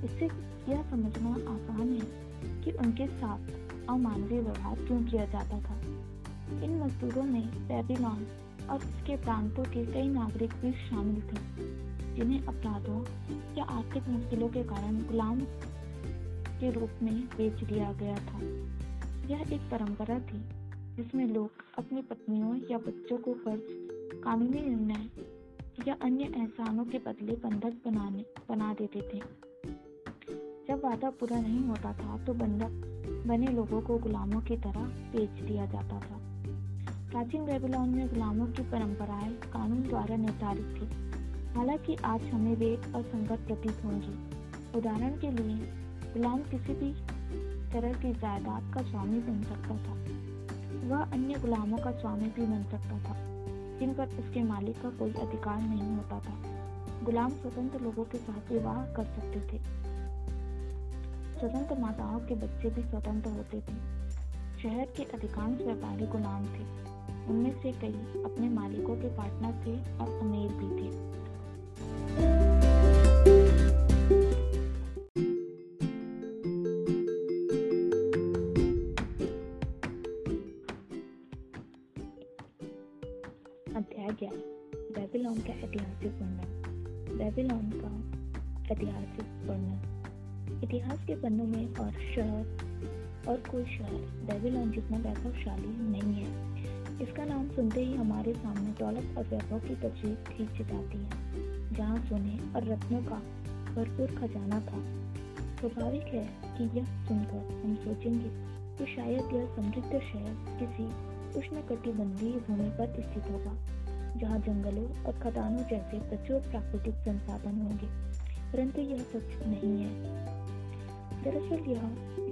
Speaker 2: इससे यह समझना आसान है कि उनके साथ अमानवीय व्यवहार क्यों किया जाता था? इन मजदूरों में बेबीलोन और उसके प्रांतों के कई नागरिक भी शामिल थे, जिन्हें अपराधों या आर्थिक मुश्किलों के कारण गुलाम के रूप में बेच दिया गया था। यह एक परंपरा थी, जिसमें लोग अपनी पत्नियों या बच्चों को कर्ज कानूनी निर्णय या अन्य एहसानों के बदले बंधक बनाने, बना देते थे। जब वादा पूरा नहीं होता था तो बंधक बने लोगों को गुलामों की तरह बेच दिया जाता था। प्राचीन बेबीलोन में गुलामों की परंपराएँ कानून द्वारा निर्धारित थी। हालाँकि आज हमें वे असंगत प्रतीत होंगी। उदाहरण के लिए, गुलाम किसी भी तरह की जायदाद का स्वामी बन सकता था। वह अन्य गुलामों का स्वामी भी बन सकता था, जिन पर उसके मालिक का कोई अधिकार नहीं होता था। गुलाम स्वतंत्र लोगों के साथ विवाह कर सकते थे। स्वतंत्र माताओं के बच्चे भी स्वतंत्र होते थे। शहर के अधिकांश व्यापारी गुलाम थे। उनमें से कई अपने मालिकों के पार्टनर थे और अमीर भी थे। बेबीलोन का ऐतिहासिक वर्णन। इतिहास के पन्नों में और शहर और कोई शहर। बेबीलोन जितना वैभवशाली नहीं है। इसका नाम सुनते ही हमारे सामने दौलत और वैभव की तस्वीर ठीक चिताती है। जहाँ सोने और रत्नों का भरपूर खजाना था। स्वाभाविक है कि यह सुनकर हम सोचेंगे कि शायद यह समृद्ध शहर किसी उष्ण कटिबंधीय भूमि पर स्थित होगा, जहाँ जंगलों और खदानों जैसे प्रचुर प्राकृतिक संसाधन होंगे। परंतु यह सच नहीं है। दरअसल यह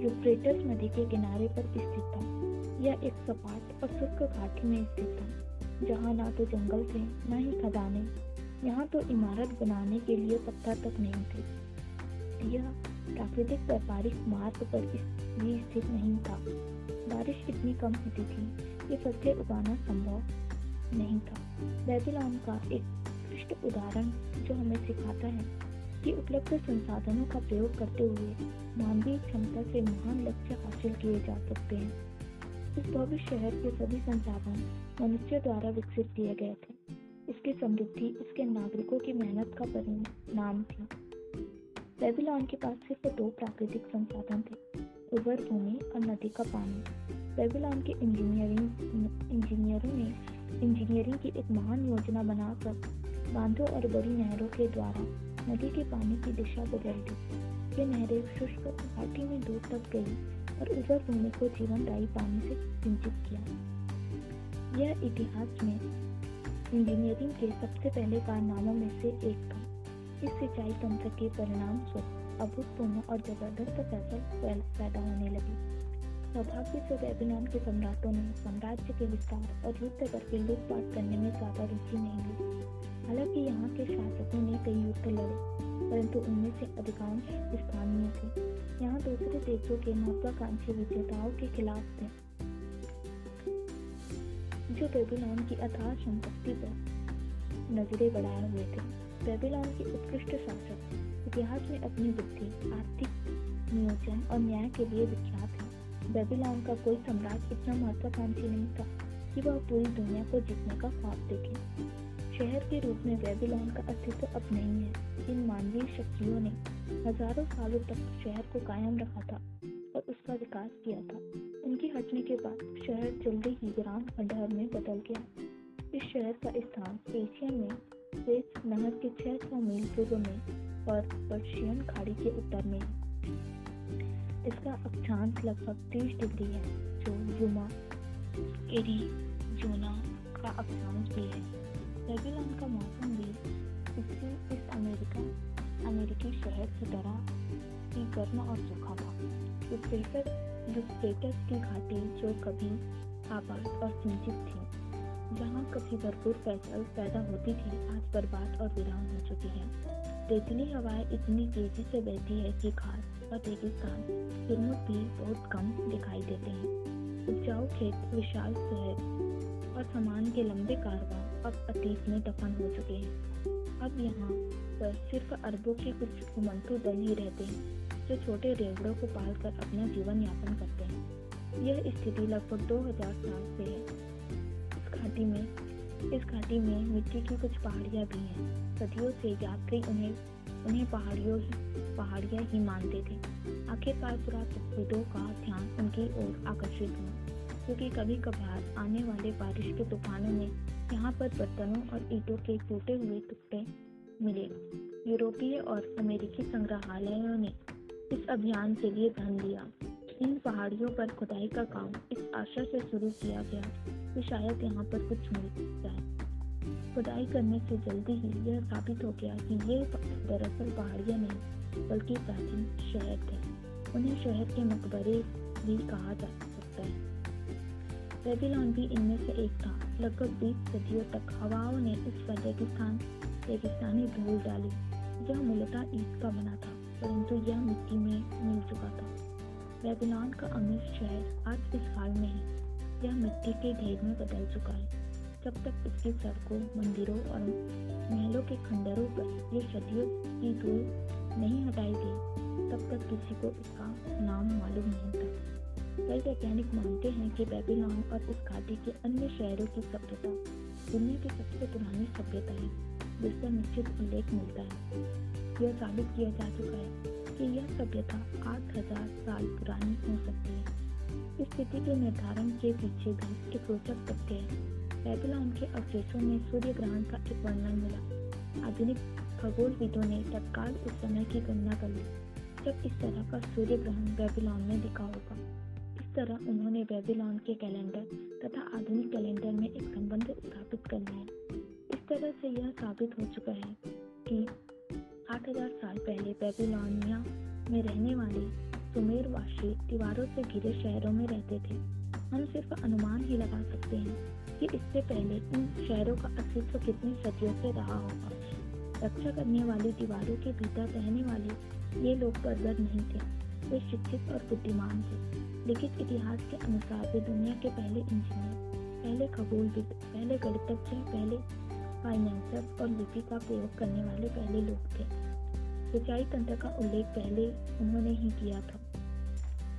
Speaker 2: यूफ्रेटस नदी के किनारे पर स्थित था। यह एक सपाट और शुष्क घाटी में स्थित था, जहाँ ना तो जंगल थे, न ही खदाने यहाँ तो इमारत बनाने के लिए पत्थर तक नहीं थे। यह प्राकृतिक व्यापारिक मार्ग पर भी स्थित नहीं था। बारिश इतनी कम होती थी कि फ़सलें उगाना संभव नहीं था। बेबीलोन का एक उत्कृष्ट उदाहरण जो हमें सिखाता है कि उपलब्ध संसाधनों का प्रयोग करते हुए मानवीय क्षमता से महान लक्ष्य हासिल किए जा सकते हैं। इस भव्य शहर के सभी संसाधन मनुष्य द्वारा विकसित किए गए थे। इसकी समृद्धि इसके नागरिकों की मेहनत का परिणाम थी। बेबीलोन के पास सिर्फ़ दो प्राकृतिक संसाधन थे उर्वर भूमि और नदी का पानी। बेबीलोन के इंजीनियरिंग, इंजीनियरों ने इंजीनियरिंग की एक महान योजना बनाकर बांधों और बड़ी नहरों के द्वारा नदी के पानी की दिशा बदल दी। ये नहरें शुष्क घाटी में दूर तक गई। और उधर भूमि को जीवनदायी पानी से सिंचित किया। यह इतिहास में इंजीनियरिंग के सबसे पहले कारनामों में से एक था। इस सिंचाई तंत्र के परिणाम स्वरूप अभूतपूर्व और ज़बरदस्त फ़सल पैदा होने लगी। सौभाग्य से बेबीलोन के सम्राटों ने साम्राज्य के विस्तार और युद्ध करके लूटपाट करने में ज़्यादा रुचि नहीं ली। हालाँकि यहाँ के शासकों ने कई युद्ध लड़े। परंतु उनमें से अधिकांश स्थानीय थे। यहाँ दूसरे देशों के महत्वाकांक्षी विजेताओं के खिलाफ थे। जो बेबीलोन की अथाह संपत्ति पर नज़रें बढ़ाए हुए थे। बेबीलोन के उत्कृष्ट शासक, इतिहास में अपनी बुद्धि, आर्थिक नियोजन और न्याय के लिए विख्यात है। बेबीलोन का कोई सम्राट इतना महत्वाकांक्षी नहीं था कि वह पूरी दुनिया को जीतने का ख्वाब देखे। शहर के रूप में बेबीलोन का अस्तित्व अब नहीं है। इन मानवीय शक्तियों ने हज़ारों सालों तक शहर को कायम रखा था और उसका विकास किया था। उनके हटने के बाद शहर जल्दी ही ग्राम खंडहर में बदल गया। इस शहर का स्थान एशिया में स्वेज नहर के 600 मील पूर्व में और पर्शियन खाड़ी के उत्तर में इसका अक्षांश लगभग तीस डिग्री है, जो युमा एरी जोना का अक्षांश भी है। बेबीलोन का मौसम भी इससे इस अमेरिका अमेरिकी शहर की तरह ही गर्म और सूखा था। यूफ्रेटस यूफ्रेटस की घाटी जो कभी आबाद और सिंचित थी, जहाँ कभी भरपूर फ़सल पैदा होती थी, आज बर्बाद और वीरान हो चुकी है। रेतीली हवाएँ इतनी तेज़ी से बहती है कि घास और रेगिस्तान फ़िल्मों भी बहुत कम दिखाई देते हैं। उपजाऊ खेत विशाल शहर और सामान के लंबे कारवा अब अतीत में दफन हो चुके हैं। अब यहाँ पर सिर्फ़ अरबों के कुछ घुमंतु दल ही रहते हैं, जो छोटे रेवड़ों को पालकर अपना जीवन यापन करते हैं। यह स्थिति लगभग 2000 साल से है। इस घाटी में, इस घाटी में मिट्टी की कुछ पहाड़ियाँ भी हैं। सदियों से यात्री उन्हें उन्हें पहाड़ियों पहाड़ियाँ ही मानते थे। आखिरकार पुरातत्वविदों का ध्यान उनकी ओर आकर्षित हुआ, क्योंकि कभी कभार आने वाले बारिश के तूफानों में यहाँ पर बर्तनों और ईंटों के टूटे हुए टुकड़े मिले यूरोपीय और अमेरिकी संग्रहालयों ने इस अभियान के लिए धन लिया इन पहाड़ियों पर खुदाई का काम इस आशा से शुरू किया गया कि शायद यहाँ पर कुछ मिल जाए। खुदाई करने से जल्दी ही यह साबित हो गया कि ये दरअसल पहाड़ियाँ नहीं, बल्कि प्राचीन शहर थे। उन्हें शहर के मकबरे भी कहा जा सकता है। बेबीलोन भी इनमें से एक था। लगभग बीस सदियों तक हवाओं ने इस पर रेगिस्तान, रेगिस्तानी धूल डाली यह मूलतः ईद का बना था, परंतु यह मिट्टी में मिल चुका था। बेबीलोन का अमीर शहर आज इस हाल में है। यह मिट्टी के ढेर में बदल चुका है। जब तक इसकी सड़कों मंदिरों और महलों के खंडरों पर ये सदियों की धूल नहीं हटाई गई, तब तक किसी को इसका नाम मालूम नहीं था। कई वैज्ञानिक मानते हैं कि बेबीलोन और इस घाटी के अन्य शहरों की सभ्यता दुनिया की सबसे पुरानी सभ्यता है, जिसका निश्चित उल्लेख मिलता है। यह साबित किया जा चुका है कि यह सभ्यता आठ हज़ार साल पुरानी हो सकती है। इस स्थिति के निर्धारण के पीछे भी एक रोचक तथ्य है। बेबीलोन के अवशेषों में सूर्य ग्रहण का एक वर्णन मिला। आधुनिक खगोलविदों ने तत्काल उस समय की गणना कर ली, जब इस तरह का सूर्य ग्रहण बेबीलोन में दिखा होगा। तरह उन्होंने बेबीलोन के कैलेंडर तथा आधुनिक कैलेंडर में एक संबंध स्थापित कर लिया इस तरह से यह साबित हो चुका है कि 8000 साल पहले बेबीलोनिया में रहने वाले सुमेरवासी दीवारों से घिरे शहरों में रहते थे। हम सिर्फ़ अनुमान ही लगा सकते हैं कि इससे पहले इन शहरों का अस्तित्व कितनी सदियों से रहा होगा। रक्षा करने वाली दीवारों के भीतर रहने वाले ये लोग बर्बर नहीं थे। वे शिक्षित और बुद्धिमान थे। लिखित इतिहास के अनुसार वे दुनिया के पहले इंजीनियर, पहले खगोलविद, पहले गणितज्ञ, पहले फाइनेंसर और लिपि का प्रयोग करने वाले पहले लोग थे। सिंचाई तंत्र का उल्लेख पहले उन्होंने ही किया था।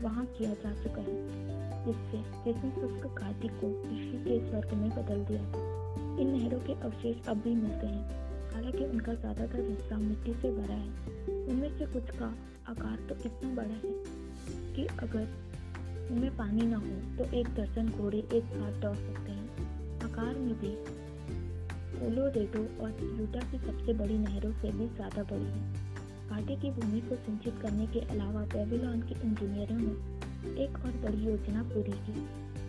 Speaker 2: वहाँ किया जा चुका है। जिससे जिसने शुष्क घाटी को कृषि के स्वर्ग में बदल दिया था। इन नहरों के अवशेष अब भी मिलते हैं। हालाँकि उनका ज़्यादातर हिस्सा मिट्टी से भरा है। उनमें से कुछ का आकार तो इतना बड़ा है कि अगर उनमें पानी न हो तो एक दर्जन घोड़े एक साथ दौड़ सकते हैं। आकार में भी कोलोरेडो और यूटा की सबसे बड़ी नहरों से भी ज़्यादा बड़ी है। घाटी की भूमि को सिंचित करने के अलावा बेबीलोन के इंजीनियरों ने एक और बड़ी योजना पूरी की।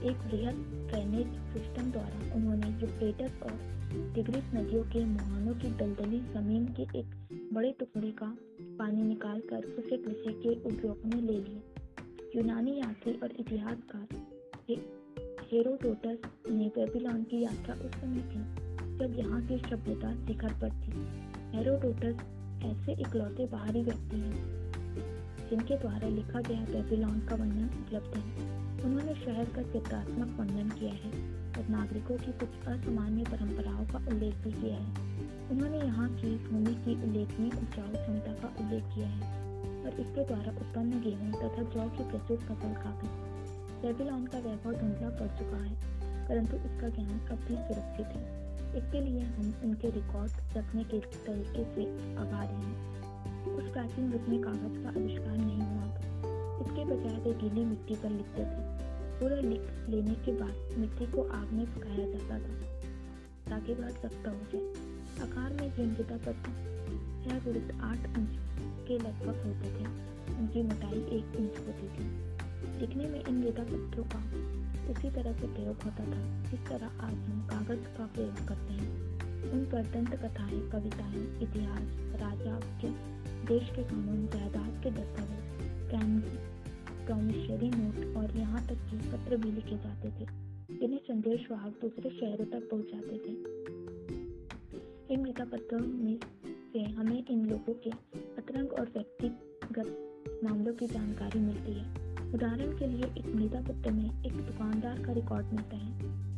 Speaker 2: एक वृहद ड्रेनेज सिस्टम द्वारा उन्होंने यूफ्रेटस और टिग्रिस नदियों के मुहानों की दलदली ज़मीन के एक बड़े टुकड़े का पानी निकालकर उसे कृषि के उपयोग में ले लिया। यूनानी यात्री और इतिहासकार हेरोडोटस ने बेबीलोन की यात्रा उस समय की, जब यहाँ की सभ्यता शिखर पर थी। हेरोडोटस ऐसे इकलौते बाहरी व्यक्ति हैं, जिनके द्वारा लिखा गया बेबीलोन का वर्णन उपलब्ध है। उन्होंने शहर का चित्रात्मक वर्णन किया है। और नागरिकों की कुछ असामान्य परंपराओं का उल्लेख भी किया है। उन्होंने यहाँ की भूमि की उल्लेखनीय उपजाऊ क्षमता का उल्लेख किया है और इसके द्वारा उत्पन्न गेहूँ तथा जौ की प्रचुर फ़सल का भी बेबीलोन का वैभव धुंधला पड़ चुका है, परंतु इसका ज्ञान अब भी सुरक्षित है। इसके लिए हम उनके रिकॉर्ड रखने के तरीके से आभारी हैं। उस प्राचीन युग में कागज़ का आविष्कार नहीं हुआ था। इसके बजाय वे गीली मिट्टी पर लिखते थे। पूरा लिख लेने के बाद मिट्टी को आग में पकाया जाता था। ताकि वह सख्त हो जाए। आकार में ये मृदा पत्र छह विरुद्ध आठ इंच के लगभग होते थे। उनकी मोटाई एक इंच होती थी। लिखने में इन मृदा पत्रों का उसी तरह से प्रयोग होता था, जिस तरह आज हम कागज़ का प्रयोग करते हैं। उन पर दंत कथाएँ, कविताएँ, इतिहास, राजा के देश के कानून, जायदाद के दस्तावेज़ प्रॉमिशरी नोट और यहाँ तक कि पत्र भी लिखे जाते थे। इन्हें संदेश वाहक दूसरे शहरों तक पहुँचाते थे। इन मृदा पत्रों में से हमें इन लोगों के अतरंग और व्यक्तिगत मामलों की जानकारी मिलती है। उदाहरण के लिए एक मृदा पत्र में एक दुकानदार का रिकॉर्ड मिलता है।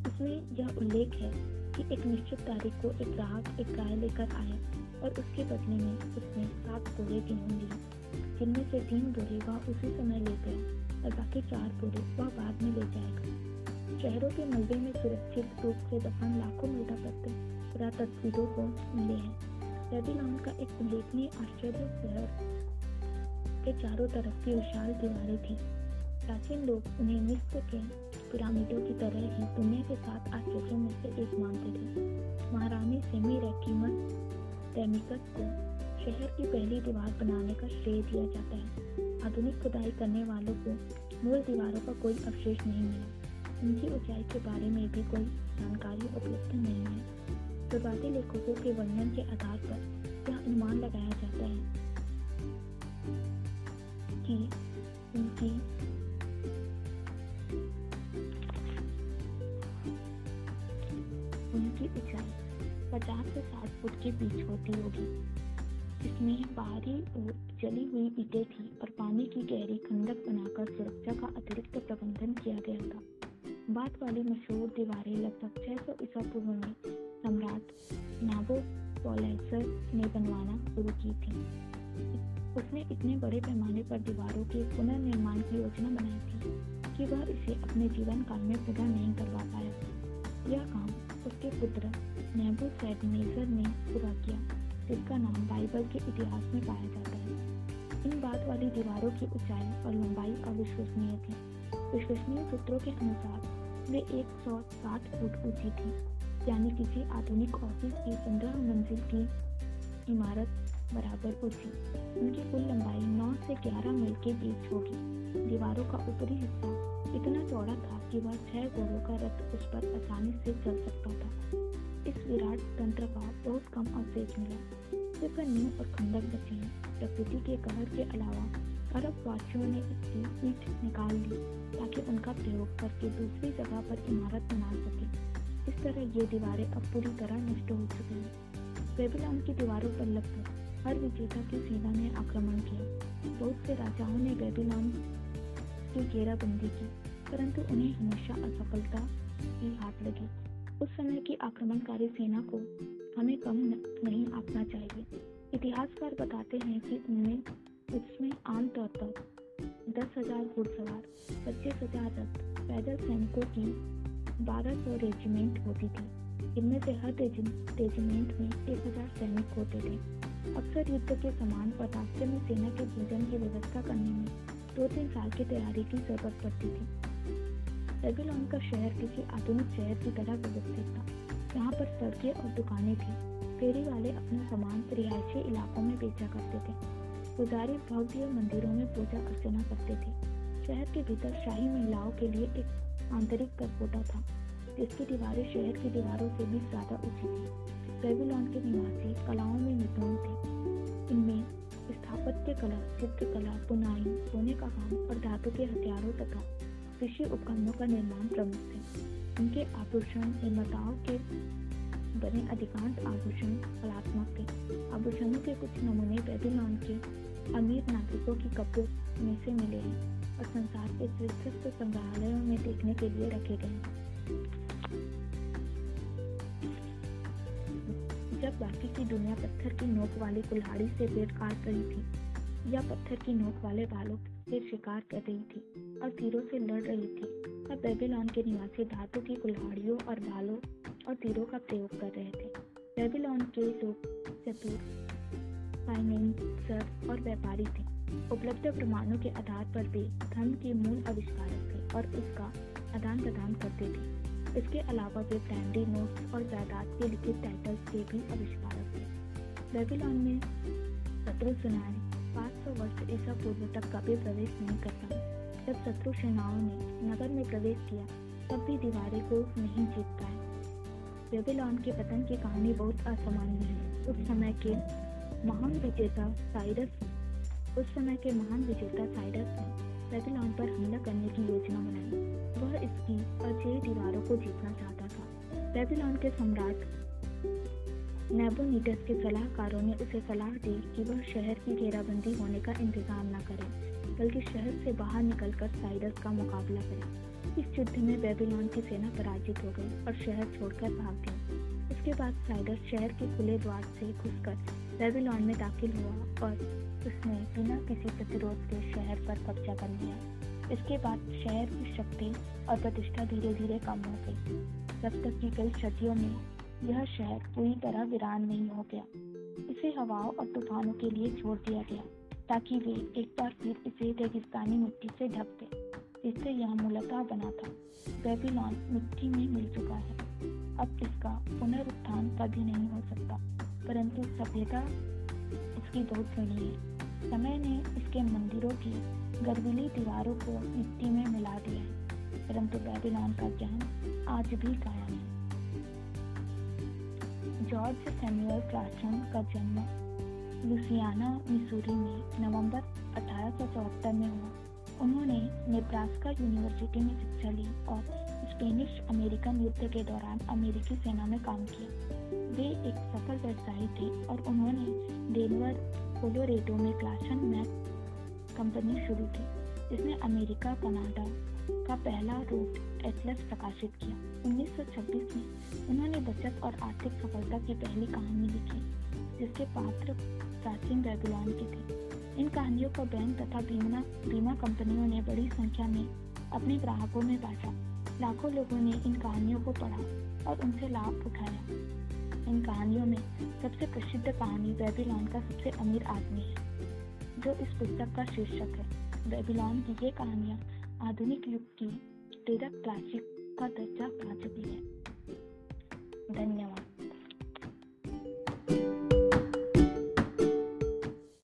Speaker 2: इसमें यह उल्लेख है कि एक निश्चित तारीख को एक ग्राहक एक गाय लेकर आया और उसके बदले में उसने सात बोरे गेहूँ लिए। जिनमें से तीन बोरे वह उसी समय ले गया और बाकी चार बोरे वह बाद में ले जाएगा शहरों के मलबे में सुरक्षित रूप से दफन लाखों मृदा पत्र पुरातत्विदों को मिले हैं। बेबीलोन का एक उल्लेखनीय आश्चर्य शहर के चारों तरफ़ की विशाल दीवारें थी। प्राचीन लोग उन्हें मिस्र के पिरामिडों की तरह ही दुनिया के सात आश्चर्यों में से एक मानते थे। महारानी सेमी रेकिमन डेमिकस को शहर की पहली दीवार बनाने का श्रेय दिया जाता है। आधुनिक खुदाई करने वालों को मूल दीवारों का कोई अवशेष नहीं मिला। उनकी ऊंचाई के बारे में भी कोई जानकारी उपलब्ध नहीं है। शुरुआती लेखकों के वर्णन के आधार पर यह अनुमान लगाया जाता है कि उनकी उनकी ऊंचाई पचास से साठ फुट के बीच होती होगी। इसमें बाहरी और जली हुई ईटें थी और पानी की गहरी खंडक बनाकर सुरक्षा का अतिरिक्त प्रबंधन किया गया था। बात वाली मशहूर दीवारें लगभग 600 ईसा पूर्व में सम्राट नाबो पोलेसर ने बनवाना शुरू की थी। उसने इतने बड़े पैमाने पर दीवारों के पुनर्निर्माण की योजना बनाई थी कि वह इसे अपने जीवन काल में पूरा नहीं करवा पाया। यह काम उसके पुत्र नेबूसैडनेजर ने पूरा किया। जिसका नाम बाइबल के इतिहास में पाया जाता है। इन बात वाली दीवारों की ऊंचाई और लंबाई अविश्वसनीय थी। विश्वसनीय सूत्रों के अनुसार वे 160 फुट ऊँची थी, यानी किसी आधुनिक ऑफ़िस की पंद्रह मंजिल की इमारत बराबर ऊँची उनकी कुल लंबाई 9 से 11 मील के बीच होगी। दीवारों का ऊपरी हिस्सा इतना चौड़ा था कि वह छह घोड़ों का रथ उस पर आसानी से चल सकता था। इस विराट तंत्र का बहुत कम अवशेष मिला। सिर्फ़ नींव और खंडक बचे हैं। प्रकृति के कहर के अलावा अरब वासियों ने इसकी ईट निकाल ली ताकि उनका प्रयोग करके दूसरी जगह पर इमारत बना सके। इस तरह ये दीवारें अब पूरी तरह नष्ट हो चुकी हैं। बेबीलोन की दीवारों पर लगभग हर विजेता की सेना ने आक्रमण किया। बहुत से राजाओं ने बेबीलोन की घेराबंदी की, परंतु उन्हें हमेशा असफलता ही हाथ लगी। उस समय की आक्रमणकारी सेना को हमें कम नहीं आंकना चाहिए। इतिहासकार बताते हैं कि उनमें, उसमें आमतौर पर दस हज़ार घुड़सवार, पच्चीस हज़ार रथ पैदल सैनिकों की बारह सौ रेजिमेंट होती थी। इनमें से हर रेजिमेंट में एक हज़ार सैनिक होते थे। अक्सर युद्ध के समान पदार्थ में सेना के भोजन की व्यवस्था करने में दो तीन साल की तैयारी की ज़रूरत पड़ती थी। बेबीलोन का शहर किसी आधुनिक शहर की तरह व्यवस्थित था। यहाँ पर सड़कें और दुकानें थी। फेरी वाले अपना सामान रिहायशी इलाकों में बेचा करते थे। पुजारी भव्य मंदिरों में पूजा अर्चना करते थे। शहर के भीतर शाही महिलाओं के लिए एक आंतरिक करपोटा था, जिसकी दीवारें शहर की दीवारों से भी ज़्यादा ऊँची थी। बेबीलोन के निवासी कलाओं में निपुण थे। इनमें स्थापत्य कला, चित्रकला, बुनाई, सोने का काम और धातु के हथियारों तथा कृषि उपकरणों का निर्माण प्रमुख थे। उनके आभूषण निर्माताओं के बने अधिकांश आभूषण कलात्मक थे। आभूषणों के कुछ नमूने बेबीलोन के अमीर नागरिकों की कपड़ों में से मिले हैं और संसार के विस्तृत संग्रहालयों में देखने के लिए रखे गए जब बाकी की दुनिया पत्थर की नोक वाली कुल्हाड़ी से पेट काट रही थी या पत्थर की नोक वाले बालों से शिकार कर रही थी। और तीरों से लड़ रही थी। तब बेबीलोन के निवासी धातु की कुल्हाड़ियों और भालों और तीरों का प्रयोग कर रहे थे। बेबीलोन के लोग चतुर फाइनेंसर और व्यापारी थे। उपलब्ध प्रमाणों के आधार पर वे धन के मूल आविष्कारक थे और उसका आदान प्रदान करते थे। इसके अलावा वे ब्रांडी नोट्स और जायदाद के लिखित टाइटल्स के भी आविष्कारक थे। बेबीलोन में शत्रु सुनाए 500 वर्ष ईसा पूर्व तक कभी प्रवेश नहीं करता। जब शत्रु सेनाओं ने नगर में प्रवेश किया, तब भी दीवारें को नहीं जीत पाए बेबीलोन के पतन की कहानी बहुत असामान्य है। उस समय के महान विजेता साइरस, उस समय के महान विजेता साइरस ने बेबीलोन पर हमला करने की योजना बनाई। वह इसकी अजय दीवारों को जीतना चाहता था। बेबीलोन के सम्राट नेबोनीटस के सलाहकारों ने उसे सलाह दी कि वह शहर की घेराबंदी होने का इंतज़ाम न करे, बल्कि शहर से बाहर निकलकर साइरस का मुकाबला करे। इस युद्ध में बेबीलोन की सेना पराजित हो गई और शहर छोड़कर भाग गई। इसके बाद साइरस शहर के खुले द्वार से घुसकर बेबीलोन में दाखिल हुआ और उसने बिना किसी प्रतिरोध के शहर पर कब्जा कर लिया। इसके बाद शहर की शक्ति और प्रतिष्ठा धीरे धीरे कम हो गई। जब तक कि कई सदियों में यह शहर पूरी तरह वीरान नहीं हो गया। इसे हवाओं और तूफानों के लिए छोड़ दिया गया, ताकि वे एक बार फिर इसे रेगिस्तानी मिट्टी से ढक दे, जिससे यह मूलतः बना था। बेबीलोन मिट्टी में मिल चुका है। अब इसका पुनरुत्थान कभी नहीं हो सकता, परंतु सभ्यता इसकी बहुत बड़ी है। समय ने इसके मंदिरों की गर्विली दीवारों को मिट्टी में मिला दिया है, परंतु बेबीलोन का ज्ञान आज भी कायम है। जॉर्ज सैमुअल क्लासन का जन्म लुसियाना, मिसूरी में, नवंबर अठारह में हुआ। उन्होंने नेब्रास्का यूनिवर्सिटी में शिक्षा ली और स्पेनिश अमेरिकन युद्ध के दौरान अमेरिकी सेना में काम किया। वे एक सफल व्यवसायी थे और उन्होंने डेनवर, कोलोरेडो में क्लासन मैक कंपनी शुरू की, जिसने अमेरिका, कनाडा का पहला रूट एटलस प्रकाशित किया। 1926 में उन्होंने बचत और आर्थिक सफलता की पहली कहानी लिखी, जिसके पात्र प्राचीन बेबीलोन के थे। इन कहानियों को बैंक तथा बीमा बीमा कंपनियों ने बड़ी संख्या में अपने ग्राहकों में बांटा। लाखों लोगों ने इन कहानियों को पढ़ा और उनसे लाभ उठाया। इन कहानियों में सबसे प्रसिद्ध कहानी बेबीलोन का सबसे अमीर आदमी है, जो इस पुस्तक का शीर्षक है। बेबीलोन की ये कहानियाँ आधुनिक युग की प्रेरक क्लासिक का दर्जा चुकी है धन्यवाद।